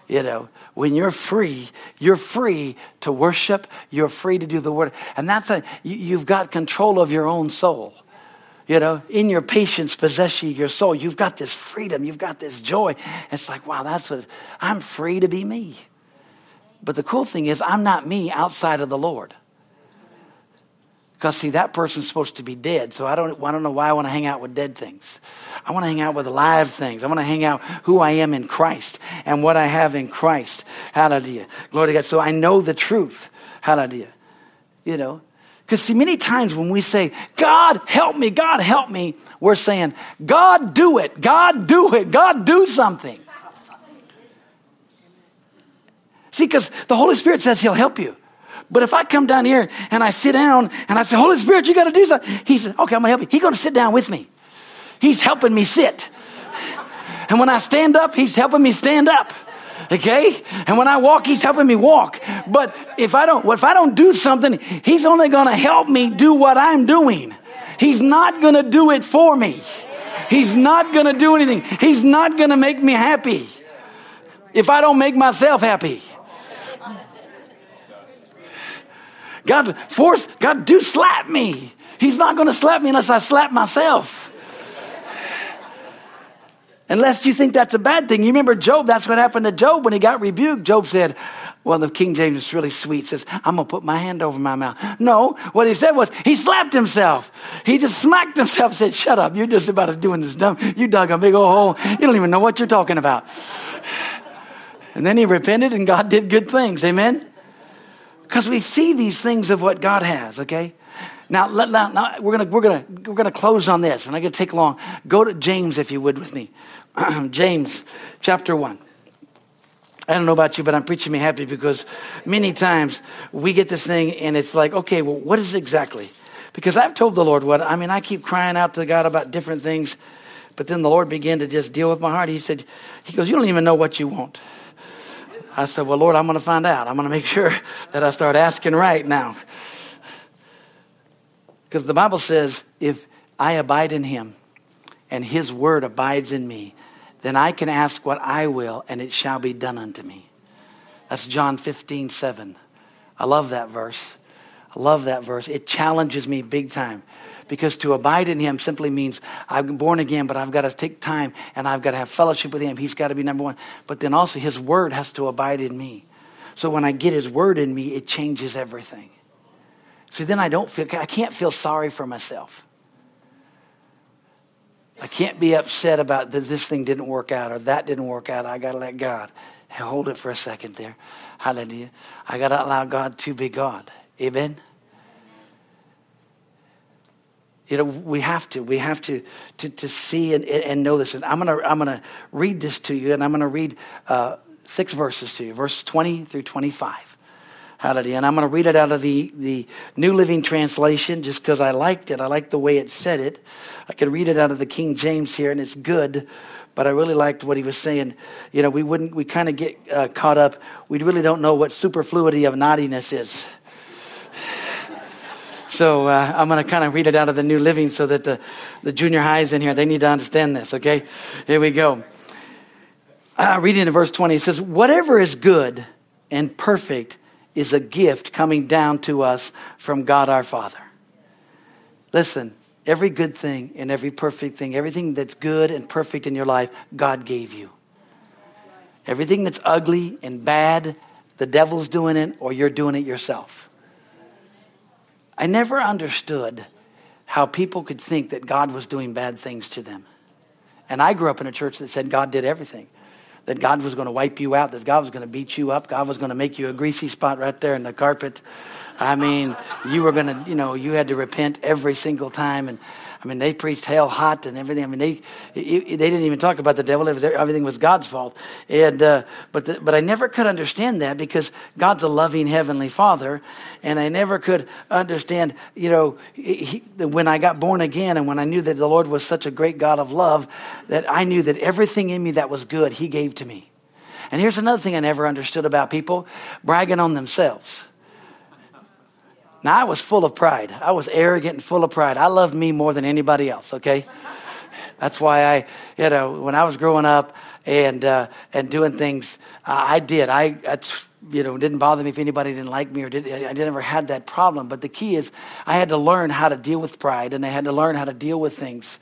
You know, when you're free, you're free to worship, you're free to do the word. And that's a, you, have got control of your own soul. You know, in your patience possess ye your soul. You've got this freedom, you've got this joy. It's like, wow, that's what I'm free to be me. But the cool thing is, I'm not me outside of the Lord. Because, see, that person's supposed to be dead. So I don't, I don't know why I want to hang out with dead things. I want to hang out with alive things. I want to hang out who I am in Christ and what I have in Christ. Hallelujah. Glory to God. So I know the truth. Hallelujah. You know, because see, many times when we say, God help me, God help me, we're saying, God do it, God do it, God do something. See, because the Holy Spirit says He'll help you. But if I come down here and I sit down and I say, Holy Spirit, you got to do something. He said, okay, I'm going to help you. He's going to sit down with me. He's helping me sit. And when I stand up, he's helping me stand up. Okay? And when I walk, he's helping me walk. But if I don't, if I don't do something, he's only going to help me do what I'm doing. He's not going to do it for me. He's not going to do anything. He's not going to make me happy if I don't make myself happy. God force, God do slap me. He's not going to slap me unless I slap myself. Unless you think that's a bad thing. You remember Job, that's what happened to Job when he got rebuked. Job said, well, the King James is really sweet. Says, I'm going to put my hand over my mouth. No, what he said was, he slapped himself. He just smacked himself said, shut up. You're just about as doing this dumb. You dug a big old hole. You don't even know what you're talking about. And then he repented and God did good things. Amen. Because we see these things of what God has, okay? Now, let, now we're gonna we're gonna we're gonna close on this. We're not gonna take long. Go to James, if you would, with me. [clears throat] James, chapter one. I don't know about you, but I'm preaching me happy because many times we get this thing and it's like, okay, well, what is it exactly? Because I've told the Lord what I mean. I keep crying out to God about different things, but then the Lord began to just deal with my heart. He said, He goes, you don't even know what you want. I said, Well, Lord, I'm going to find out. I'm going to make [laughs] sure that I start asking right now. Because the Bible says, if I abide in him and his word abides in me, then I can ask what I will and it shall be done unto me. That's John 15, 7. I love that verse. I love that verse. It challenges me big time. Because to abide in Him simply means I'm born again, but I've got to take time and I've got to have fellowship with Him. He's got to be number one. But then also His Word has to abide in me. So when I get His Word in me, it changes everything. See, then I don't feel, I can't feel sorry for myself. I can't be upset about that this thing didn't work out or that didn't work out. I got to let God. Hold it for a second there. Hallelujah. I got to allow God to be God. Amen. You know, we have to. We have to to, to see and, and know this. And I'm gonna I'm gonna read this to you, and I'm gonna read uh, six verses to you, verse 20 through 25. Hallelujah. And I'm going to read it out of the, the New Living Translation just because I liked it. I liked the way it said it. I can read it out of the King James here, and it's good. But I really liked what he was saying. You know, we wouldn't, we kind of get uh, caught up. We really don't know what superfluity of naughtiness is. So uh, I'm going to kind of read it out of the New Living so that the, the junior highs in here, they need to understand this, okay? Here we go. Uh, reading in verse 20, it says, Whatever is good and perfect is a gift coming down to us from God our Father. Listen, every good thing and every perfect thing, everything that's good and perfect in your life, God gave you. Everything that's ugly and bad, the devil's doing it or you're doing it yourself. I never understood how people could think that God was doing bad things to them. And I grew up in a church that said God did everything. That God was going to wipe you out, that God was going to beat you up, God was going to make you a greasy spot right there in the carpet. I mean, you were going to, you know, you had to repent every single time. And I mean, they preached hell hot and everything. I mean, they they didn't even talk about the devil. Was, everything was God's fault. And uh, but the, but I never could understand that because God's a loving heavenly Father, and I never could understand. You know, he, when I got born again and when I knew that the Lord was such a great God of love, that I knew that everything in me that was good, He gave to me. And here's another thing I never understood about people bragging on themselves. Now, I was full of pride. I was arrogant and full of pride. I loved me more than anybody else, okay? That's why I, you know, when I was growing up, and uh, and doing things. Uh, I did. I, you know didn't bother me if anybody didn't like me or did I never had that problem. But the key is I had to learn how to deal with pride, and I had to learn how to deal with things.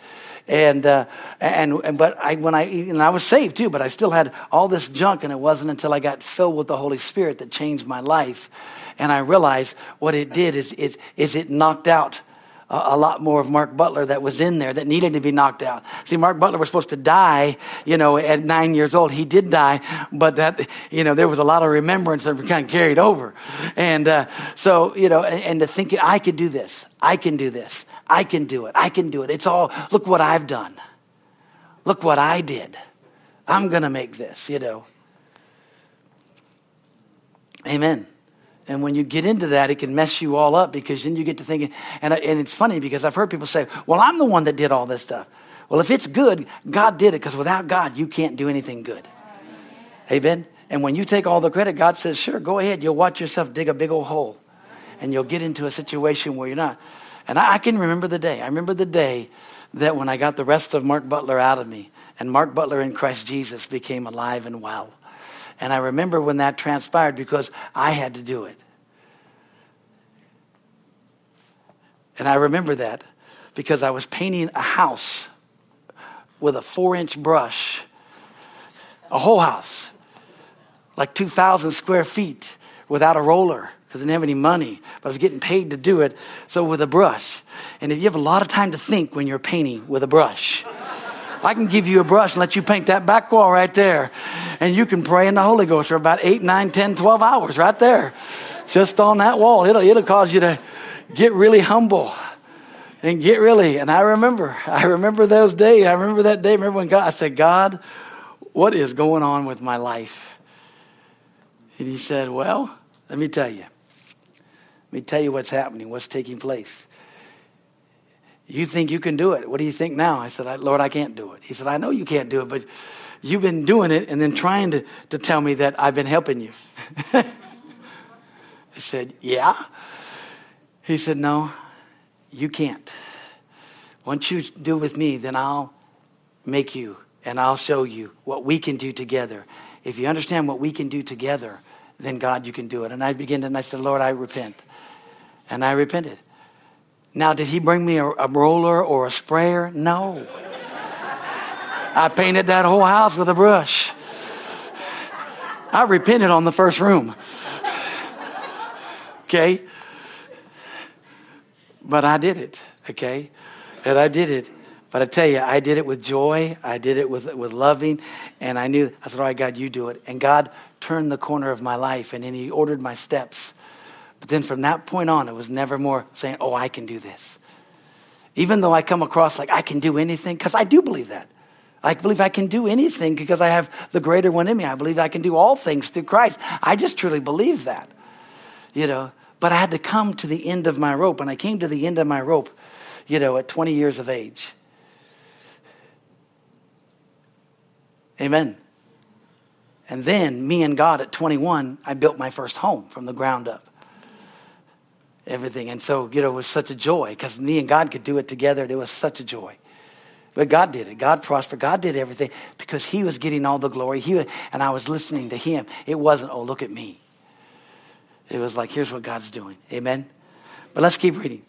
And uh, and and but I when I and I was saved too, but I still had all this junk, and it wasn't until I got filled with the Holy Spirit that changed my life. And I realized what it did is it is it knocked out a, lot more of Mark Butler that was in there that needed to be knocked out. See, Mark Butler was supposed to die, you know, at nine years old. He did die, but that, you know, there was a lot of remembrance that kind of carried over. And uh, so, you know, and, and to think I could do this, I can do this, I can do it, I can do it. It's all, look what I've done. Look what I did. I'm going to make this, you know. Amen. And when you get into that, it can mess you all up because then you get to thinking, and, and it's funny because I've heard people say, well, I'm the one that did all this stuff. Well, if it's good, God did it because without God, you can't do anything good. Amen? And when you take all the credit, God says, sure, go ahead. You'll watch yourself dig a big old hole and you'll get into a situation where you're not. And I, I can remember the day. I remember the day that when I got the rest of Mark Butler out of me and Mark Butler in Christ Jesus became alive and well. And I remember when that transpired because I had to do it. And I remember that because I was painting a house with a four inch brush, a whole house, like 2,000 square feet without a roller because I didn't have any money, but I was getting paid to do it. So with a brush. And if you have a lot of time to think when you're painting with a brush, I can give you a brush and let you paint that back wall right there. And you can pray in the Holy Ghost for about 8, 9, 10, 12 hours right there. Just on that wall. It'll, it'll cause you to get really humble and get really. And I remember, [laughs] I remember those days. I remember that day. I remember when God, I said, God, what is going on with my life? And he said, Well, let me tell you. Let me tell you what's happening, what's taking place. You think you can do it. What do you think now? I said, Lord, I can't do it. He said, I know you can't do it, but you've been doing it and then trying to, to tell me that I've been helping you. [laughs] I said, Yeah. He said, No, you can't. Once you do with me, then I'll make you and I'll show you what we can do together. If you understand what we can do together, then God, you can do it. And I began and I said, Lord, I repent. And I repented. Now, did he bring me a, a roller or a sprayer? No. I painted that whole house with a brush. I repented on the first room. Okay? But I did it, okay? And I did it. But I tell you, I did it with joy. I did it with, with loving. And I knew, I said, all right, God, you do it. And God turned the corner of my life and then He ordered my steps. But then from that point on, it was never more saying, oh, I can do this. Even though I come across like I can do anything, because I do believe that. I believe I can do anything because I have the greater one in me. I believe I can do all things through Christ. I just truly believe that. You know, but I had to come to the end of my rope. And I came to the end of my rope, you know, at 20 years of age. Amen. And then, me and God at 21, I built my first home from the ground up everything. And so, you know, it was such a joy because me and God could do it together. And It was such a joy. But God did it. God prospered. God did everything because He was getting all the glory. He was, and I was listening to Him. It wasn't, oh, look at me. It was like, here's what God's doing. Amen. But let's keep reading.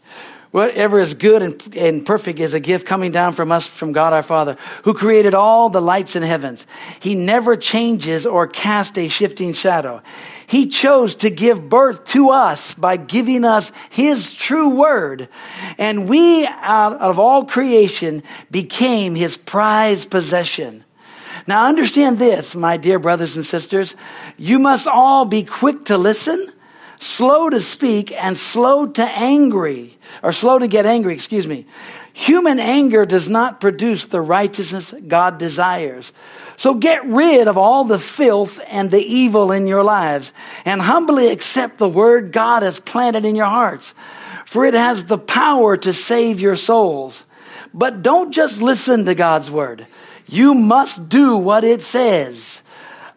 Whatever is good and, and perfect is a gift coming down from us, from God our Father, who created all the lights in heavens. He never changes or casts a shifting shadow. He chose to give birth to us by giving us His true word. And we, out of all creation, became His prized possession. Now understand this, my dear brothers and sisters. You must all be quick to listen slow to speak, and slow to angry, or slow to get angry, excuse me. Human anger does not produce the righteousness God desires. So get rid of all the filth and the evil in your lives and humbly accept the word God has planted in your hearts, for it has the power to save your souls. But don't just listen to God's word. You must do what it says.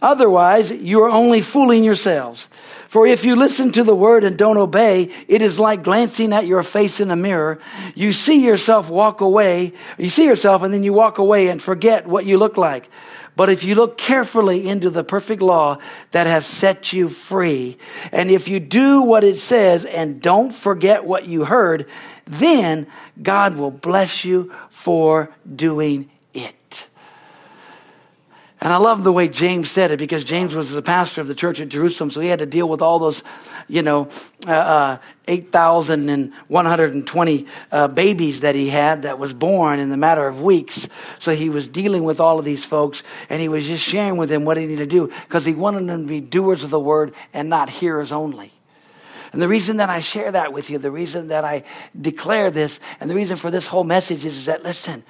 Otherwise, you are only fooling yourselves. For if you listen to the word and don't obey, it is like glancing at your face in a mirror. You see yourself walk away, you see yourself and then you walk away and forget what you look like. But if you look carefully into the perfect law that has set you free, and if you do what it says and don't forget what you heard, then God will bless you for doing. And I love the way James said it because James was the pastor of the church at Jerusalem, so he had to deal with all those, you know, uh, uh, 8,120 uh, babies that he had that was born in the matter of weeks. So he was dealing with all of these folks and he was just sharing with them what he needed to do because he wanted them to be doers of the word and not hearers only. And the reason that I share that with you, the reason that I declare this, and the reason for this whole message is, is that, listen,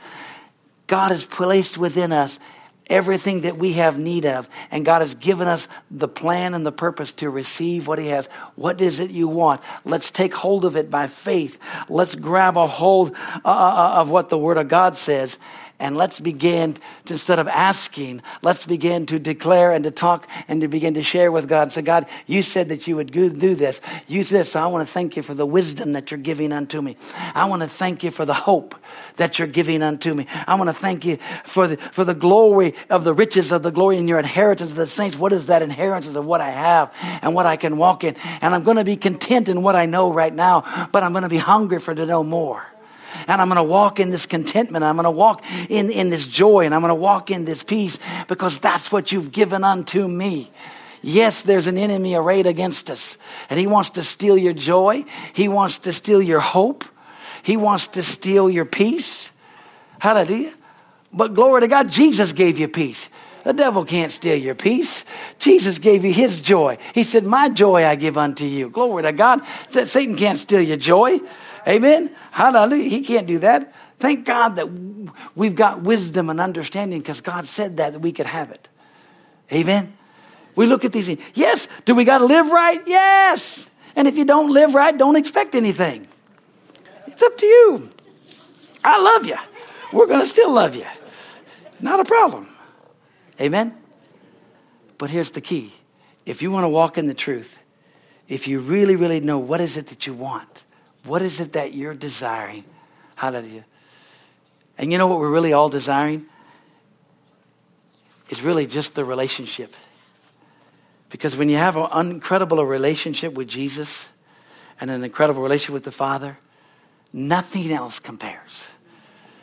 God has placed within us everything that we have need of. And God has given us the plan and the purpose to receive what He has. What is it you want? Let's take hold of it by faith. Let's grab a hold uh, uh, uh of what the Word of God says. And let's begin to, instead of asking, let's begin to declare and to talk and to begin to share with God. So, God, you said that you would do this. Use this. So I want to thank you for the wisdom that you're giving unto me. I want to thank you for the hope that you're giving unto me. I want to thank you for the, for the glory of the riches of the glory in your inheritance of the saints. What is that inheritance of what I have and what I can walk in? And I'm going to be content in what I know right now, but I'm going to be hungry for to know more and I'm going to walk in this contentment. I'm going to walk in, in this joy and I'm going to walk in this peace because that's what you've given unto me. Yes, there's an enemy arrayed against us and he wants to steal your joy. He wants to steal your hope. He wants to steal your peace. Hallelujah. But glory to God, Jesus gave you peace. The devil can't steal your peace. Jesus gave you his joy. He said, My joy I give unto you. Glory to God. Satan can't steal your joy. Amen. Hallelujah. He can't do that. Thank God that we've got wisdom and understanding because God said that, that we could have it. Amen. We look at these things. Yes. Do we got to live right? Yes. And if you don't live right, don't expect anything. It's up to you. I love you. We're going to still love you. Not a problem. Amen. But here's the key. If you want to walk in the truth, if you really, really know what is it that you want, what is it that you're desiring? Hallelujah. And you know what we're really all desiring? It's really just the relationship. Because when you have an incredible relationship with Jesus and an incredible relationship with the Father, nothing else compares.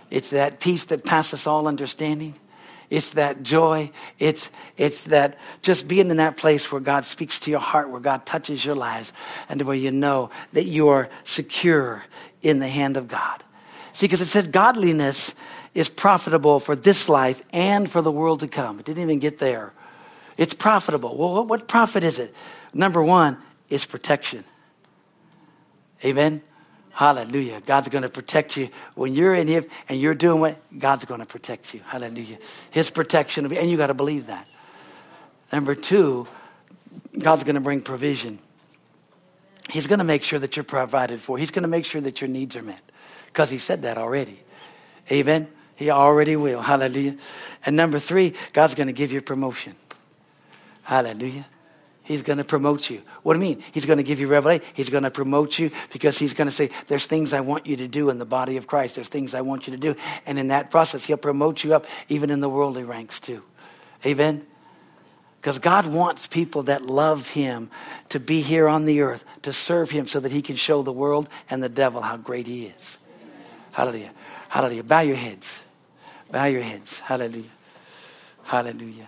It's that peace that passes all understanding. It's that joy. It's, it's that just being in that place where God speaks to your heart, where God touches your lives, and where you know that you are secure in the hand of God. See, because it said godliness is profitable for this life and for the world to come. It didn't even get there. It's profitable. Well, what profit is it? Number one is protection. Amen. Hallelujah. God's going to protect you. When you're in Him and you're doing what, God's going to protect you. Hallelujah. His protection, and you got to believe that. Number two, God's going to bring provision. He's going to make sure that you're provided for. He's going to make sure that your needs are met because He said that already. Amen. He already will. Hallelujah. And number three, God's going to give you promotion. Hallelujah. He's going to promote you. What do you mean? He's going to give you revelation. He's going to promote you because he's going to say, There's things I want you to do in the body of Christ. There's things I want you to do. And in that process, he'll promote you up even in the worldly ranks too. Amen? Because God wants people that love him to be here on the earth, to serve him so that he can show the world and the devil how great he is. Hallelujah. Hallelujah. Bow your heads. Bow your heads. Hallelujah. Hallelujah.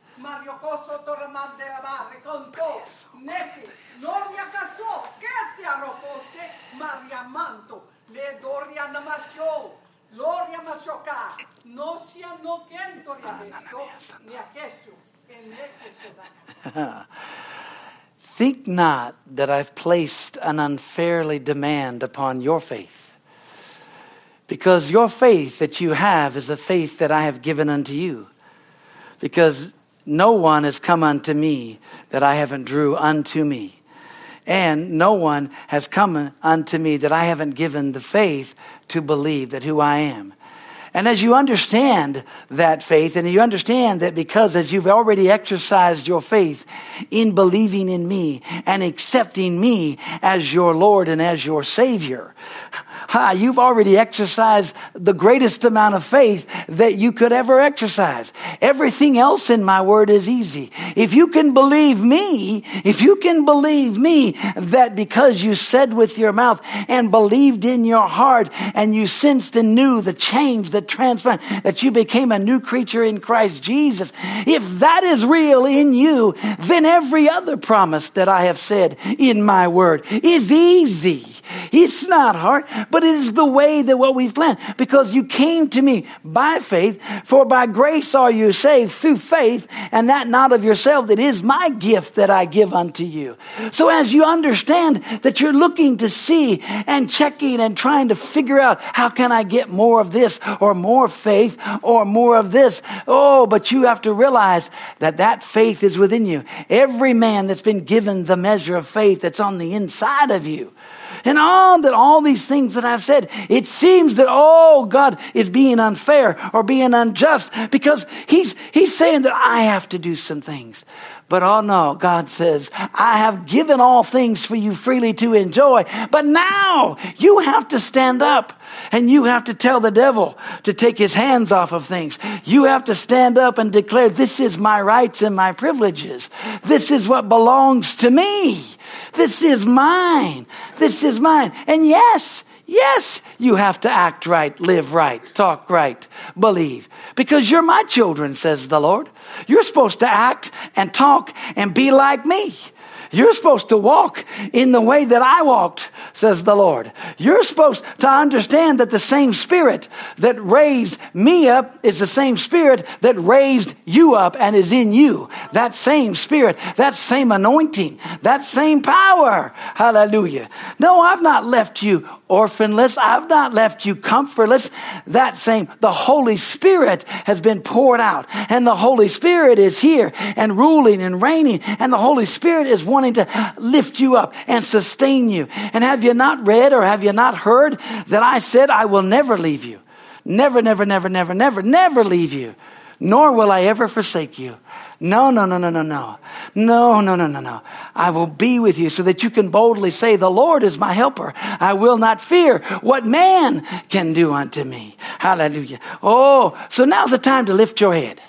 mason toria vacasto siakete, noriano rocontoria ma, nalaria son toria macabesu, no sia tove, noria cadete, noria catova, esio torola, non mi antore macanto vesekete, toria da sotere maloro non toro, nasio tocore pa, Mario Coso Torramante la barre contó neti non mi accasò che ti arroposte Maria Manto le doria namasio Loria masioca no sia no kento riavesto ni akesu ah, e ne [laughs] Think not that I've placed an unfairly demand upon your faith. Because your faith that you have is a faith that I have given unto you. Because no one has come unto me that I haven't drew unto me. And no one has come unto me that I haven't given the faith to believe that who I am. And as you understand that faith, and you understand that because as you've already exercised your faith in believing in me and accepting me as your Lord and as your Savior, Hi, you've already exercised the greatest amount of faith that you could ever exercise. Everything else in my word is easy. If you can believe me, if you can believe me that because you said with your mouth and believed in your heart and you sensed and knew the change that transformed, that you became a new creature in Christ Jesus, if that is real in you, then every other promise that I have said in my word is easy. It's not hard, but it is the way that what we've planned. Because you came to me by faith, for by grace are you saved through faith, and that not of yourself, that is my gift that I give unto you. So as you understand that you're looking to see and checking and trying to figure out how can I get more of this or more faith or more of this. Oh, but you have to realize that that faith is within you. Every man that's been given the measure of faith that's on the inside of you and on that all these things that I've said, it seems that, oh, God is being unfair or being unjust because he's, he's saying that I have to do some things. But oh no, God says, I have given all things for you freely to enjoy. But now you have to stand up and you have to tell the devil to take his hands off of things. You have to stand up and declare, this is my rights and my privileges. This is what belongs to me. This is mine. This is mine. And yes, yes, you have to act right, live right, talk right, believe. Because you're my children, says the Lord. You're supposed to act and talk and be like me. You're supposed to walk in the way that I walked, says the Lord. You're supposed to understand that the same spirit that raised me up is the same spirit that raised you up and is in you. That same spirit, that same anointing, that same power. Hallelujah. No, I've not left you orphanless. I've not left you comfortless. That same, the Holy Spirit has been poured out and the Holy Spirit is here and ruling and reigning and the Holy Spirit is wanting to lift you up and sustain you. And have you not read or have you not heard that I said I will never leave you? Never, never, never, never, never, never leave you, nor will I ever forsake you. No, no, no, no, no, no. No, no, no, no, no. I will be with you so that you can boldly say, The Lord is my helper. I will not fear what man can do unto me. Hallelujah. Oh, so now's the time to lift your head.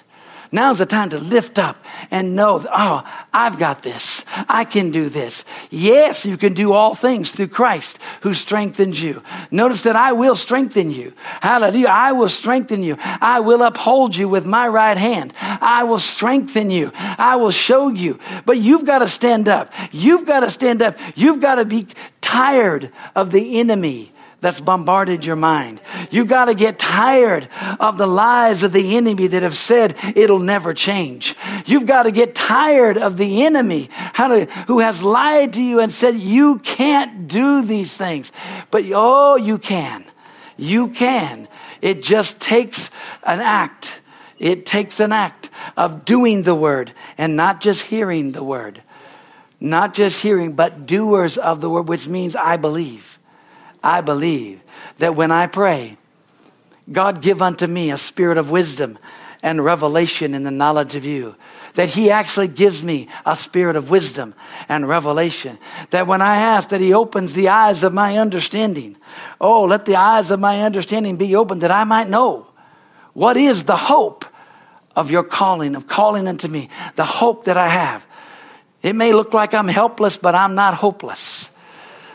Now's the time to lift up and know, oh, I've got this. I can do this. Yes, you can do all things through Christ who strengthens you. Notice that I will strengthen you. Hallelujah. I will strengthen you. I will uphold you with my right hand. I will strengthen you. I will show you. But you've got to stand up. You've got to stand up. You've got to be tired of the enemy that's bombarded your mind. You've got to get tired of the lies of the enemy that have said it'll never change. You've got to get tired of the enemy who has lied to you and said you can't do these things. But oh, you can. You can. It just takes an act. It takes an act of doing the word and not just hearing the word. Not just hearing, but doers of the word, which means I believe. I believe that when I pray, God give unto me a spirit of wisdom and revelation in the knowledge of you. That he actually gives me a spirit of wisdom and revelation. That when I ask that he opens the eyes of my understanding. Oh, let the eyes of my understanding be open that I might know what is the hope of your calling, of calling unto me, the hope that I have. It may look like I'm helpless, but I'm not hopeless.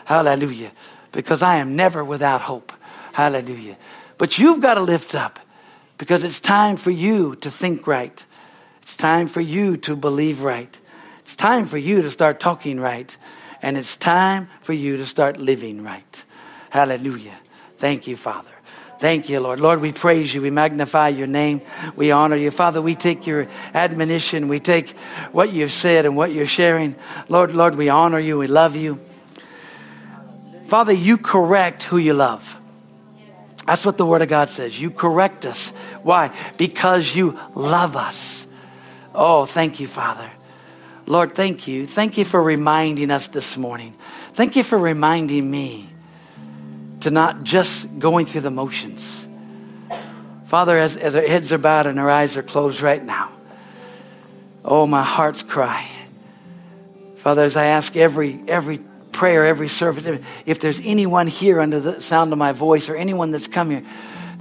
Hallelujah because I am never without hope. Hallelujah. But you've got to lift up because it's time for you to think right. It's time for you to believe right. It's time for you to start talking right. And it's time for you to start living right. Hallelujah. Thank you, Father. Thank you, Lord. Lord, we praise you. We magnify your name. We honor you. Father, we take your admonition. We take what you've said and what you're sharing. Lord, Lord, we honor you. We love you. Father, you correct who you love. That's what the Word of God says. You correct us. Why? Because you love us. Oh, thank you, Father. Lord, thank you. Thank you for reminding us this morning. Thank you for reminding me to not just going through the motions. Father, as, as our heads are bowed and our eyes are closed right now, oh, my heart's cry. Father, as I ask every, every prayer, every service, if there's anyone here under the sound of my voice or anyone that's come here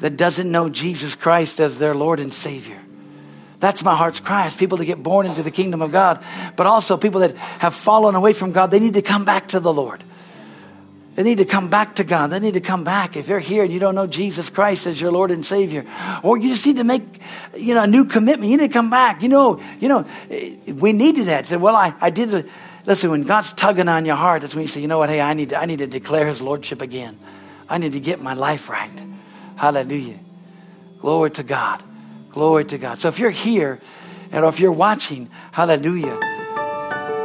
that doesn't know Jesus Christ as their Lord and Savior, that's my heart's cry is people to get born into the kingdom of God, but also people that have fallen away from God, they need to come back to the Lord. They need to come back to God. They need to come back. If you're here and you don't know Jesus Christ as your Lord and Savior, or you just need to make, you know, a new commitment, you need to come back. You know, you know, we needed that. Say, well, I, I did. A, listen, when God's tugging on your heart, that's when you say, you know what? Hey, I need to, I need to declare His lordship again. I need to get my life right. Hallelujah. Glory to God. Glory to God. So if you're here, and if you're watching, hallelujah.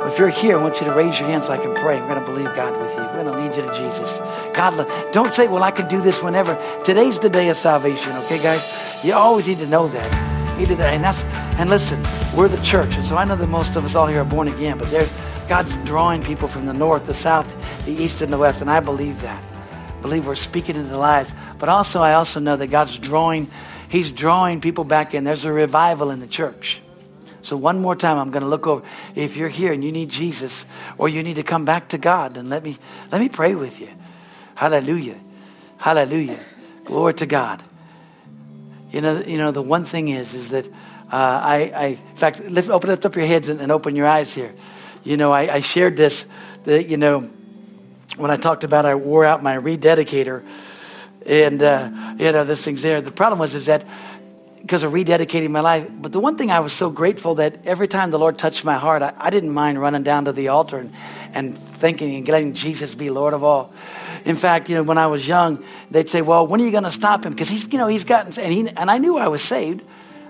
If you're here, I want you to raise your hand so I can pray. We're going to believe God with you. We're going to lead you to Jesus. God, don't say, well, I can do this whenever. Today's the day of salvation, okay, guys? You always need to know that. Did that. And that's, and listen, we're the church. And so I know that most of us all here are born again, but there's, God's drawing people from the north, the south, the east, and the west. And I believe that. I believe we're speaking into lives. But also, I also know that God's drawing He's drawing people back in. There's a revival in the church. So one more time, I'm going to look over. If you're here and you need Jesus, or you need to come back to God, then let me let me pray with you. Hallelujah, Hallelujah, glory to God. You know, you know the one thing is, is that uh, I, I, in fact, lift, open lift up your heads and, and open your eyes here. You know, I, I shared this. That you know, when I talked about I wore out my rededicator and uh, you know this thing's there. The problem was is that because of rededicating my life. But the one thing I was so grateful that every time the Lord touched my heart, I, I didn't mind running down to the altar and, and thinking and letting Jesus be Lord of all. In fact, you know, when I was young, they'd say, "Well, when are you going to stop him?" Because he's, you know, he's gotten and he and I knew I was saved.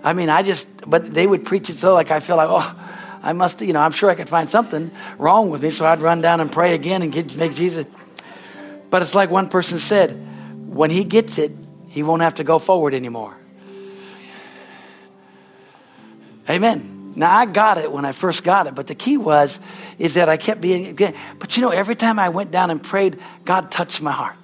I mean, I just, but they would preach it so like I feel like, oh. I must, you know, I'm sure I could find something wrong with me, so I'd run down and pray again and get, make Jesus. But it's like one person said, when he gets it, he won't have to go forward anymore. Amen. Now I got it when I first got it, but the key was is that I kept being but you know every time I went down and prayed, God touched my heart.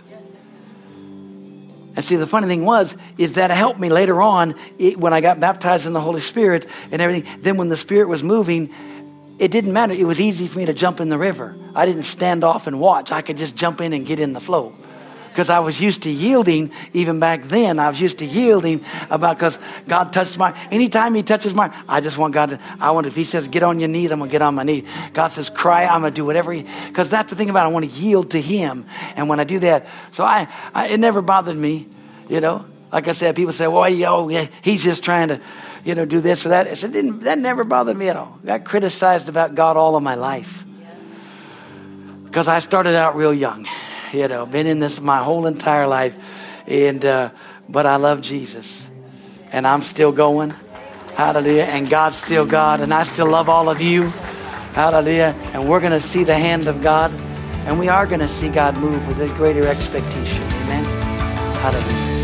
And see, the funny thing was, is that it helped me later on it, when I got baptized in the Holy Spirit and everything. Then when the Spirit was moving, it didn't matter. It was easy for me to jump in the river. I didn't stand off and watch. I could just jump in and get in the flow because I was used to yielding even back then. I was used to yielding about because God touched my, anytime he touches my, I just want God to, I want, if he says, get on your knees, I'm going to get on my knees. God says, cry, I'm going to do whatever he, because that's the thing about it. I want to yield to him. And when I do that, so I, I it never bothered me, you know. Like I said, people say, well, yo, oh, yeah, he's just trying to, you know, do this or that. I said, didn't, that never bothered me at all. I got criticized about God all of my life. Because I started out real young you know, been in this my whole entire life. And, uh, but I love Jesus. And I'm still going. Hallelujah. And God's still God. And I still love all of you. Hallelujah. And we're going to see the hand of God. And we are going to see God move with a greater expectation. Amen. Hallelujah.